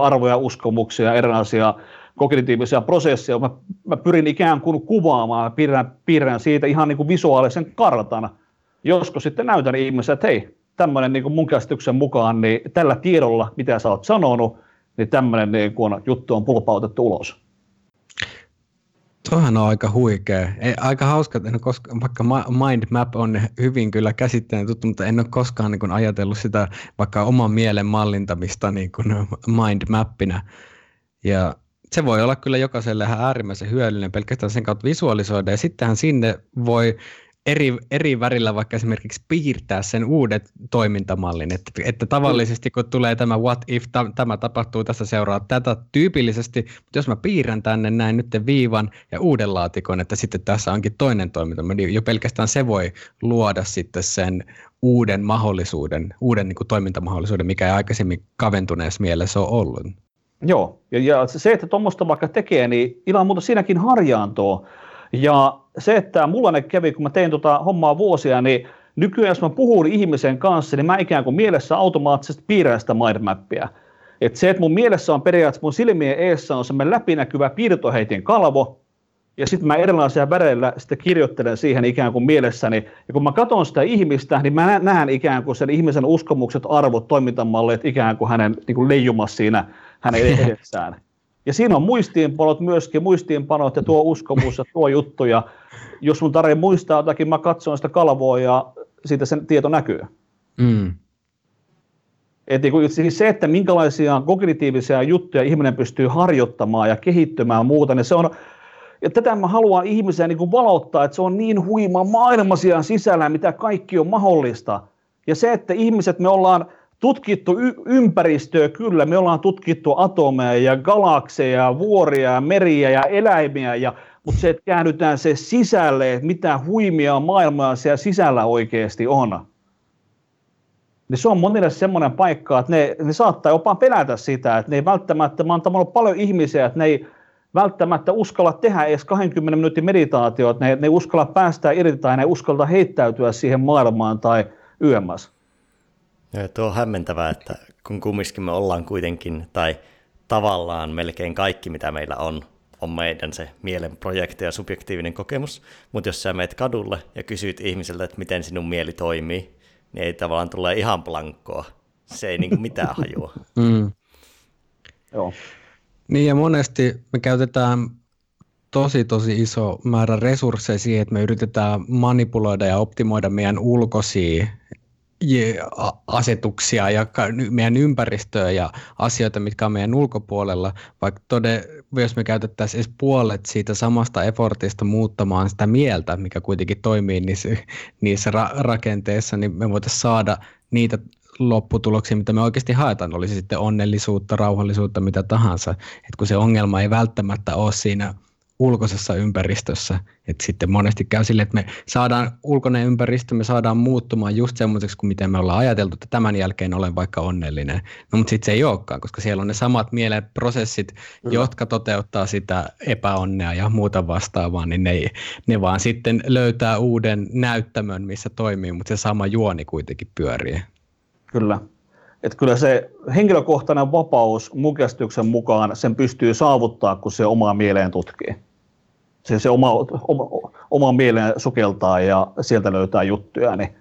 arvoja, uskomuksia, erilaisia kognitiivisia prosesseja. Mä, mä pyrin ikään kuin kuvaamaan, piirrän, piirrän siitä ihan niin kuin visuaalisen kartan. Joskus sitten näytän ihmiselle, että hei, tämmöinen niin kuin mun käsityksen mukaan, niin tällä tiedolla, mitä sä oot sanonut, niin tämmöinen niin juttu on pulpautettu ulos. Tuohan on aika huikea. Ei, aika hauska, että en ole koskaan, vaikka mind map on hyvin kyllä käsitteen tuttu, mutta en ole koskaan niin kuin ajatellut sitä vaikka oman mielen mallintamista niin kuin mind mappina. Ja se voi olla kyllä jokaiselle ihan äärimmäisen hyödyllinen pelkästään sen kautta visualisoida. Ja sittenhän sinne voi eri, eri värillä vaikka esimerkiksi piirtää sen uudet toimintamallin, että, että tavallisesti kun tulee tämä what if, tämä tapahtuu tässä seuraa tätä tyypillisesti, mutta jos mä piirrän tänne näin nyt viivan ja uuden laatikon, että sitten tässä onkin toinen toiminta, niin jo pelkästään se voi luoda sitten sen uuden mahdollisuuden, uuden niin kuin toimintamahdollisuuden, mikä ei aikaisemmin kaventuneessa mielessä ole ollut. Joo, ja, ja se, että tuommoista vaikka tekee, niin ilman muuta siinäkin harjaantoo. Ja se, että mulla ne kävi, kun mä tein tota hommaa vuosia, niin nykyään jos mä puhun ihmisen kanssa, niin mä ikään kuin mielessä automaattisesti piirrän sitä mindmappia. Et se, että mun mielessä on periaatteessa mun silmien eessä on semmoinen läpinäkyvä piirtoheitin kalvo, ja sitten mä erilaisia väreillä sitten kirjoittelen siihen ikään kuin mielessäni. Ja kun mä katson sitä ihmistä, niin mä näen ikään kuin sen ihmisen uskomukset, arvot, toimintamallit ikään kuin hänen niin kuin leijumassa siinä hänen edessään. Ja siinä on muistiinpanot myöskin, muistiinpanot ja tuo uskomus ja tuo juttu. Ja jos mun tarvitsee muistaa jotakin, mä katson sitä kalvoa ja siitä sen tieto näkyy. Mm. Et niin siis se, että minkälaisia kognitiivisia juttuja ihminen pystyy harjoittamaan ja kehittymään muuta, niin se on, ja tätä mä haluan ihmisiä niin kuin valottaa, että se on niin huima maailma siellä sisällä, mitä kaikki on mahdollista. Ja se, että ihmiset, me ollaan tutkittu y- ympäristöä kyllä, me ollaan tutkittu atomeja ja galakseja, vuoria, meriä ja eläimiä, ja, mutta se, että käännytään se sisälle, että mitä huimia maailmaa siellä sisällä oikeasti on. Niin se on monille semmoinen paikka, että ne, ne saattaa jopa pelätä sitä, että ne ei välttämättä, mä oon paljon ihmisiä, että ne ei välttämättä uskalla tehdä edes 20 minuutin meditaatio, että ne, ne ei uskalla päästä irti tai ne ei uskalla heittäytyä siihen maailmaan tai yömmässä. Ja tuo on hämmentävää, että kun kumminkin me ollaan kuitenkin, tai tavallaan melkein kaikki, mitä meillä on, on meidän se mielen projekti ja subjektiivinen kokemus, mutta jos sä meet kadulle ja kysyt ihmiseltä, että miten sinun mieli toimii, niin ei tavallaan tule ihan blankkoa. Se ei niin mitään hajua. Mm. Joo. Niin ja monesti me käytetään tosi tosi iso määrä resursseja siihen, että me yritetään manipuloida ja optimoida meidän ulkoisia asetuksia ja meidän ympäristöä ja asioita, mitkä on meidän ulkopuolella, vaikka tode, jos me käytettäisiin edes puolet siitä samasta effortista muuttamaan sitä mieltä, mikä kuitenkin toimii niissä, niissä ra- rakenteissa, niin me voitaisiin saada niitä lopputuloksia, mitä me oikeasti haetaan, olisi sitten onnellisuutta, rauhallisuutta, mitä tahansa. Et kun se ongelma ei välttämättä ole siinä ulkoisessa ympäristössä. Et sitten monesti käy sille, että me saadaan ulkoinen ympäristö, me saadaan muuttumaan just semmoiseksi kuin miten me ollaan ajateltu, että tämän jälkeen olen vaikka onnellinen. No mutta sitten se ei olekaan, koska siellä on ne samat mieleprosessit, mm. jotka toteuttaa sitä epäonnea ja muuta vastaavaa, niin ne, ne vaan sitten löytää uuden näyttämön, missä toimii, mutta se sama juoni kuitenkin pyörii. Kyllä. Että kyllä se henkilökohtainen vapaus mun mukaan sen pystyy saavuttaa, kun se omaa mieleen tutkii se, se oma, oma, oma mieleen sukeltaa ja sieltä löytää juttuja. Niin.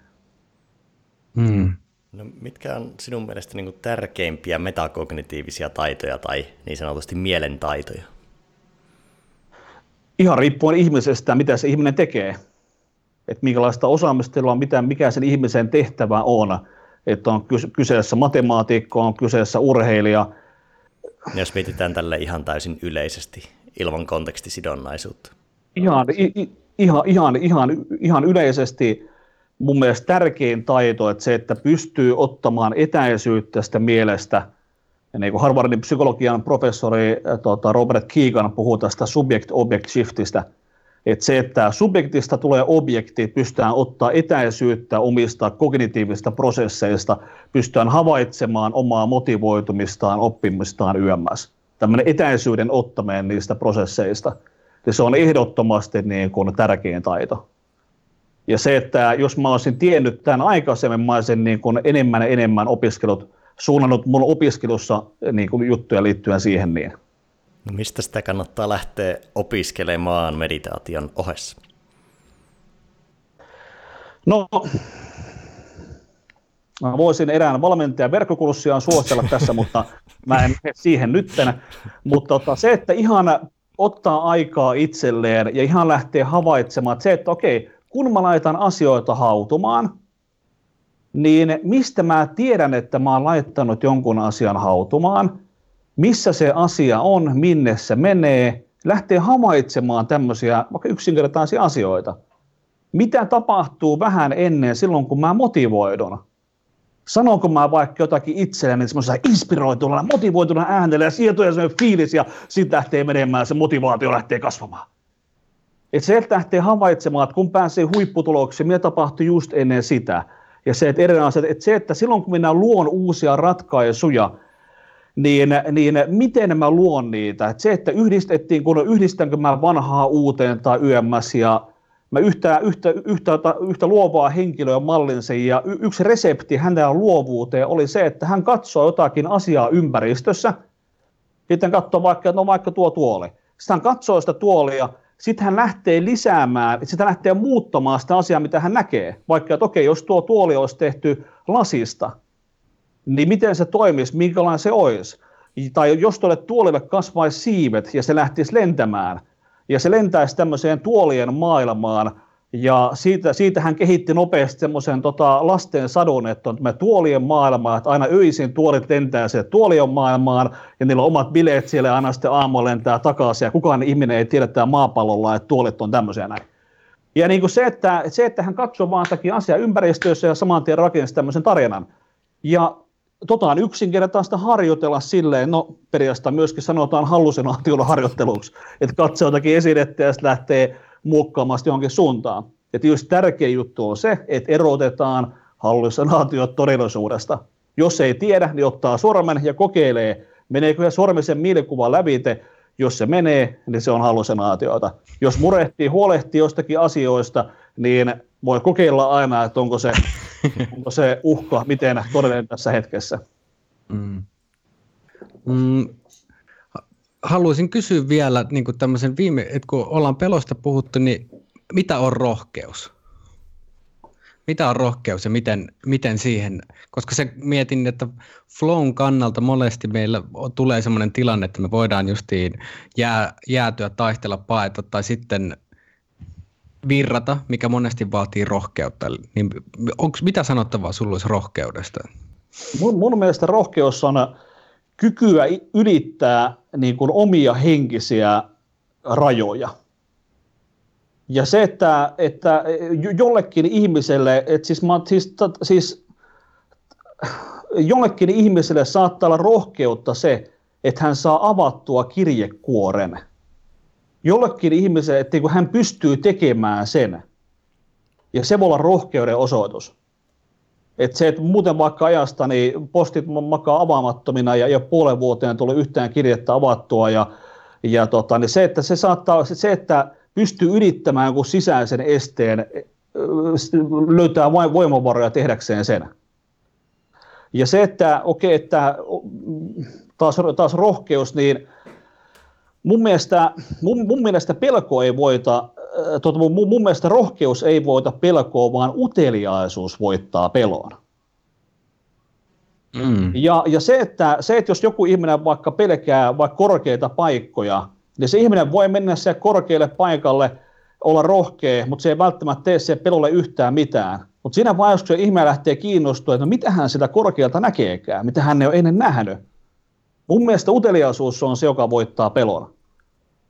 Hmm. No, mitkä on sinun mielestä niin tärkeimpiä metakognitiivisia taitoja tai niin sanotusti mielentaitoja? Ihan riippuen ihmisestä, mitä se ihminen tekee. Että minkälaista osaamista on, mitä, mikä sen ihmisen tehtävä on. Että on kyseessä matemaatikko, on kyseessä urheilija. Jos mietitään tälle ihan täysin yleisesti, ilman kontekstisidonnaisuutta? Ihan, ihan, ihan, ihan, ihan yleisesti mun mielestä tärkein taito, että se, että pystyy ottamaan etäisyyttä sitä mielestä, ja niin kuin Harvardin psykologian professori tota, Robert Keegan puhuu tästä subject-object shiftistä, että se, että subjektista tulee objekti, pystytään ottaa etäisyyttä omista kognitiivisista prosesseista, pystytään havaitsemaan omaa motivoitumistaan, oppimistaan yömmässä tämmöinen etäisyyden ottaminen niistä prosesseista, niin se on ehdottomasti niin kuin tärkein taito. Ja se, että jos mä olisin tiennyt tämän aikaisemmin, mä olisin niin kuin enemmän ja enemmän opiskelut, suunnannut mun opiskelussa niin kuin juttuja liittyen siihen niin. No mistä sitä kannattaa lähteä opiskelemaan meditaation ohessa? No, Mä voisin erään valmentajan verkkokurssiaan suositella tässä, mutta mä en siihen nytten. Mutta tota, se, että ihan ottaa aikaa itselleen ja ihan lähtee havaitsemaan, että se, että okei, kun mä laitan asioita hautumaan, niin mistä mä tiedän, että mä oon laittanut jonkun asian hautumaan, missä se asia on, minne se menee, lähtee havaitsemaan tämmöisiä vaikka yksinkertaisia asioita. mitä tapahtuu vähän ennen silloin, kun mä motivoidun. Sanonko mä vaikka jotakin itselleni semmoisella inspiroituneella, motivoituneella äänellä ja sieltä tulee semmoinen fiilis ja sitten lähtee menemään, se motivaatio lähtee kasvamaan. Et se, että lähtee havaitsemaan, että kun pääsee huipputuloksiin, mitä tapahtuu just ennen sitä. Ja se, että, asiat, että se, että silloin kun minä luon uusia ratkaisuja, niin, niin miten mä luon niitä? Että se, että yhdistettiin, kun yhdistänkö mä vanhaa uuteen tai YMS ja mä yhtä, yhtä, yhtä, yhtä luovaa henkilöä mallinsa ja yksi resepti hänellä luovuuteen oli se, että hän katsoo jotakin asiaa ympäristössä, sitten katsoo vaikka, no vaikka tuo tuoli. Sitten hän katsoo sitä tuolia, sitten hän lähtee lisäämään, sitten hän lähtee muuttamaan sitä asiaa, mitä hän näkee. Vaikka, että okei, jos tuo tuoli olisi tehty lasista, niin miten se toimisi, minkälainen se olisi. Tai jos tuolle tuolille kasvaisi siivet ja se lähtisi lentämään, ja se lentäisi tämmöiseen tuolien maailmaan, ja siitä, siitä hän kehitti nopeasti semmoisen tota, lasten sadun, että on tämä tuolien maailma, että aina öisin tuolit lentää se tuolien maailmaan, ja niillä on omat bileet siellä, ja aina sitten aamu lentää takaisin, ja kukaan ihminen ei tiedä täällä maapallolla, että tuolit on tämmöisiä näin. Ja niin kuin se, että, se, että hän katsoo vaan takia asiaa ympäristössä ja saman tien rakensi tämmöisen tarinan. Ja tota on yksinkertaista harjoitella silleen, no periaatteessa myöskin sanotaan hallusinaatiolla harjoitteluksi, että katsoo jotakin esidettä ja lähtee muokkaamaan johonkin suuntaan. Ja tietysti tärkeä juttu on se, että erotetaan hallusinaatiot todellisuudesta. Jos ei tiedä, niin ottaa sormen ja kokeilee, meneekö se sormisen mielikuva lävite. Jos se menee, niin se on hallusinaatioita. Jos murehtii, huolehtii jostakin asioista, niin voi kokeilla aina, että onko se onko se uhka miten todellinen tässä hetkessä. Mm. Mm. Haluaisin kysyä vielä niin kuin tämmöisen viime, että kun ollaan pelosta puhuttu, niin mitä on rohkeus? Mitä on rohkeus ja miten, miten siihen, koska se mietin, että flown kannalta monesti meillä tulee sellainen tilanne, että me voidaan justiin jää, jäätyä, taistella, paeta tai sitten virrata, mikä monesti vaatii rohkeutta. Niin onks, mitä sanottavaa sulla olisi rohkeudesta? Mun, mun mielestä rohkeus on kykyä ylittää niin kuin omia henkisiä rajoja. Ja se, että, että jollekin ihmiselle, että siis, mä, siis, siis jollekin ihmiselle saattaa olla rohkeutta se, että hän saa avattua kirjekuoren – jollekin ihmiselle, että kun hän pystyy tekemään sen, ja se voi olla rohkeuden osoitus. Että se, että muuten vaikka ajasta, niin postit makaa avaamattomina ja, ja puolen vuoteen tulee yhtään kirjettä avattua, ja, ja tota, niin se, että se saattaa, se, että pystyy ylittämään jonkun sisäisen esteen, löytää vain voimavaroja tehdäkseen sen. Ja se, että okei, okay, että taas, taas rohkeus, niin mun mielestä, mun, mun mielestä pelko ei voita, äh, tuota, mun, mun mielestä rohkeus ei voita pelkoa, vaan uteliaisuus voittaa pelon. Mm. Ja, ja se, että, se, että jos joku ihminen vaikka pelkää vaikka korkeita paikkoja, niin se ihminen voi mennä se korkealle paikalle, olla rohkea, mutta se ei välttämättä tee se pelolle yhtään mitään. Mutta siinä vaiheessa, kun se ihminen lähtee kiinnostumaan, että no mitä hän sitä korkealta näkeekään, mitä hän ei ole ennen nähnyt, Mun mielestä uteliaisuus on se, joka voittaa pelon.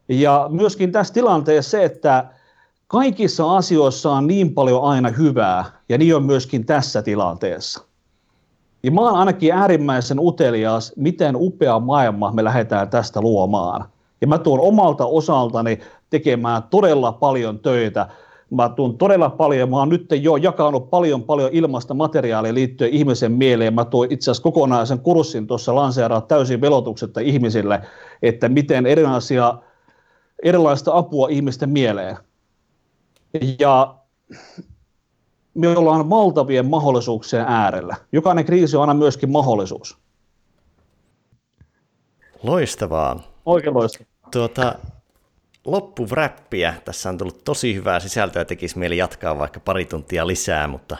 Ja myöskin tässä tilanteessa se, että kaikissa asioissa on niin paljon aina hyvää, ja niin on myöskin tässä tilanteessa. Ja mä oon ainakin äärimmäisen utelias, miten upea maailma me lähdetään tästä luomaan. Ja mä tuon omalta osaltani tekemään todella paljon töitä Mä tuun todella paljon, mä oon nyt jo jakanut paljon paljon ilmasta materiaalia liittyen ihmisen mieleen. Mä tuon itse asiassa kokonaisen kurssin tuossa lanseeraa täysin velotuksetta ihmisille, että miten erilaisia, erilaista apua ihmisten mieleen. Ja me ollaan valtavien mahdollisuuksien äärellä. Jokainen kriisi on aina myöskin mahdollisuus. Loistavaa. Oikein loistavaa. Tuota, loppuvräppiä. Tässä on tullut tosi hyvää sisältöä, tekisi mieli jatkaa vaikka pari tuntia lisää, mutta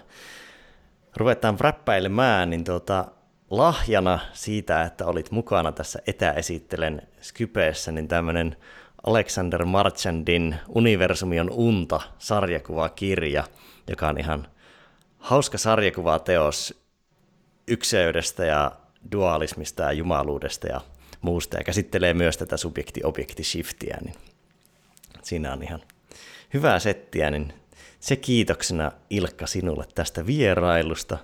ruvetaan räppäilemään, niin tuota, lahjana siitä, että olit mukana tässä etäesittelen Skypeessä, niin tämmöinen Alexander Marchandin Universumi on unta sarjakuvakirja, joka on ihan hauska sarjakuvateos ykseydestä ja dualismista ja jumaluudesta ja muusta ja käsittelee myös tätä subjekti-objekti-shiftiä, niin siinä on ihan hyvää settiä, niin se kiitoksena Ilkka sinulle tästä vierailusta.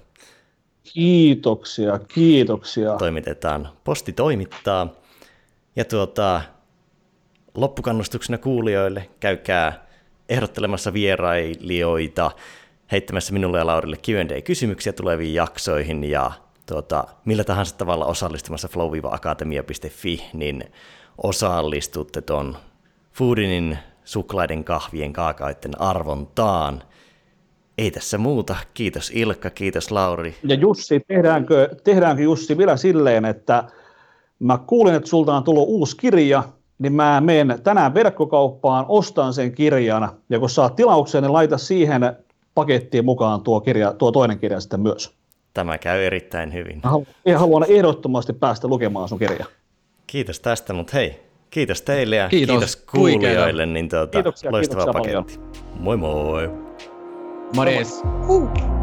Kiitoksia, kiitoksia. Toimitetaan, posti toimittaa. Ja tuota, loppukannustuksena kuulijoille käykää ehdottelemassa vierailijoita, heittämässä minulle ja Laurille Q&A-kysymyksiä tuleviin jaksoihin ja tuota, millä tahansa tavalla osallistumassa flow-akatemia.fi, niin osallistutte ton Foodinin suklaiden, kahvien, kaakaoiden arvontaan. Ei tässä muuta. Kiitos Ilkka, kiitos Lauri. Ja Jussi, tehdäänkö, tehdäänkö Jussi vielä silleen, että mä kuulin, että sulta on tullut uusi kirja, niin mä menen tänään verkkokauppaan, ostan sen kirjan, ja kun saat tilauksen, niin laita siihen pakettiin mukaan tuo, kirja, tuo toinen kirja sitten myös. Tämä käy erittäin hyvin. Mä haluan, ehdottomasti päästä lukemaan sun kirja. Kiitos tästä, mutta hei, kiitos teille ja kiitos, kiitos kuulijoille. Niin tuota, kiitoksia, loistava kiitoksia paketti. Paljon. Moi moi! Morjes! Uh.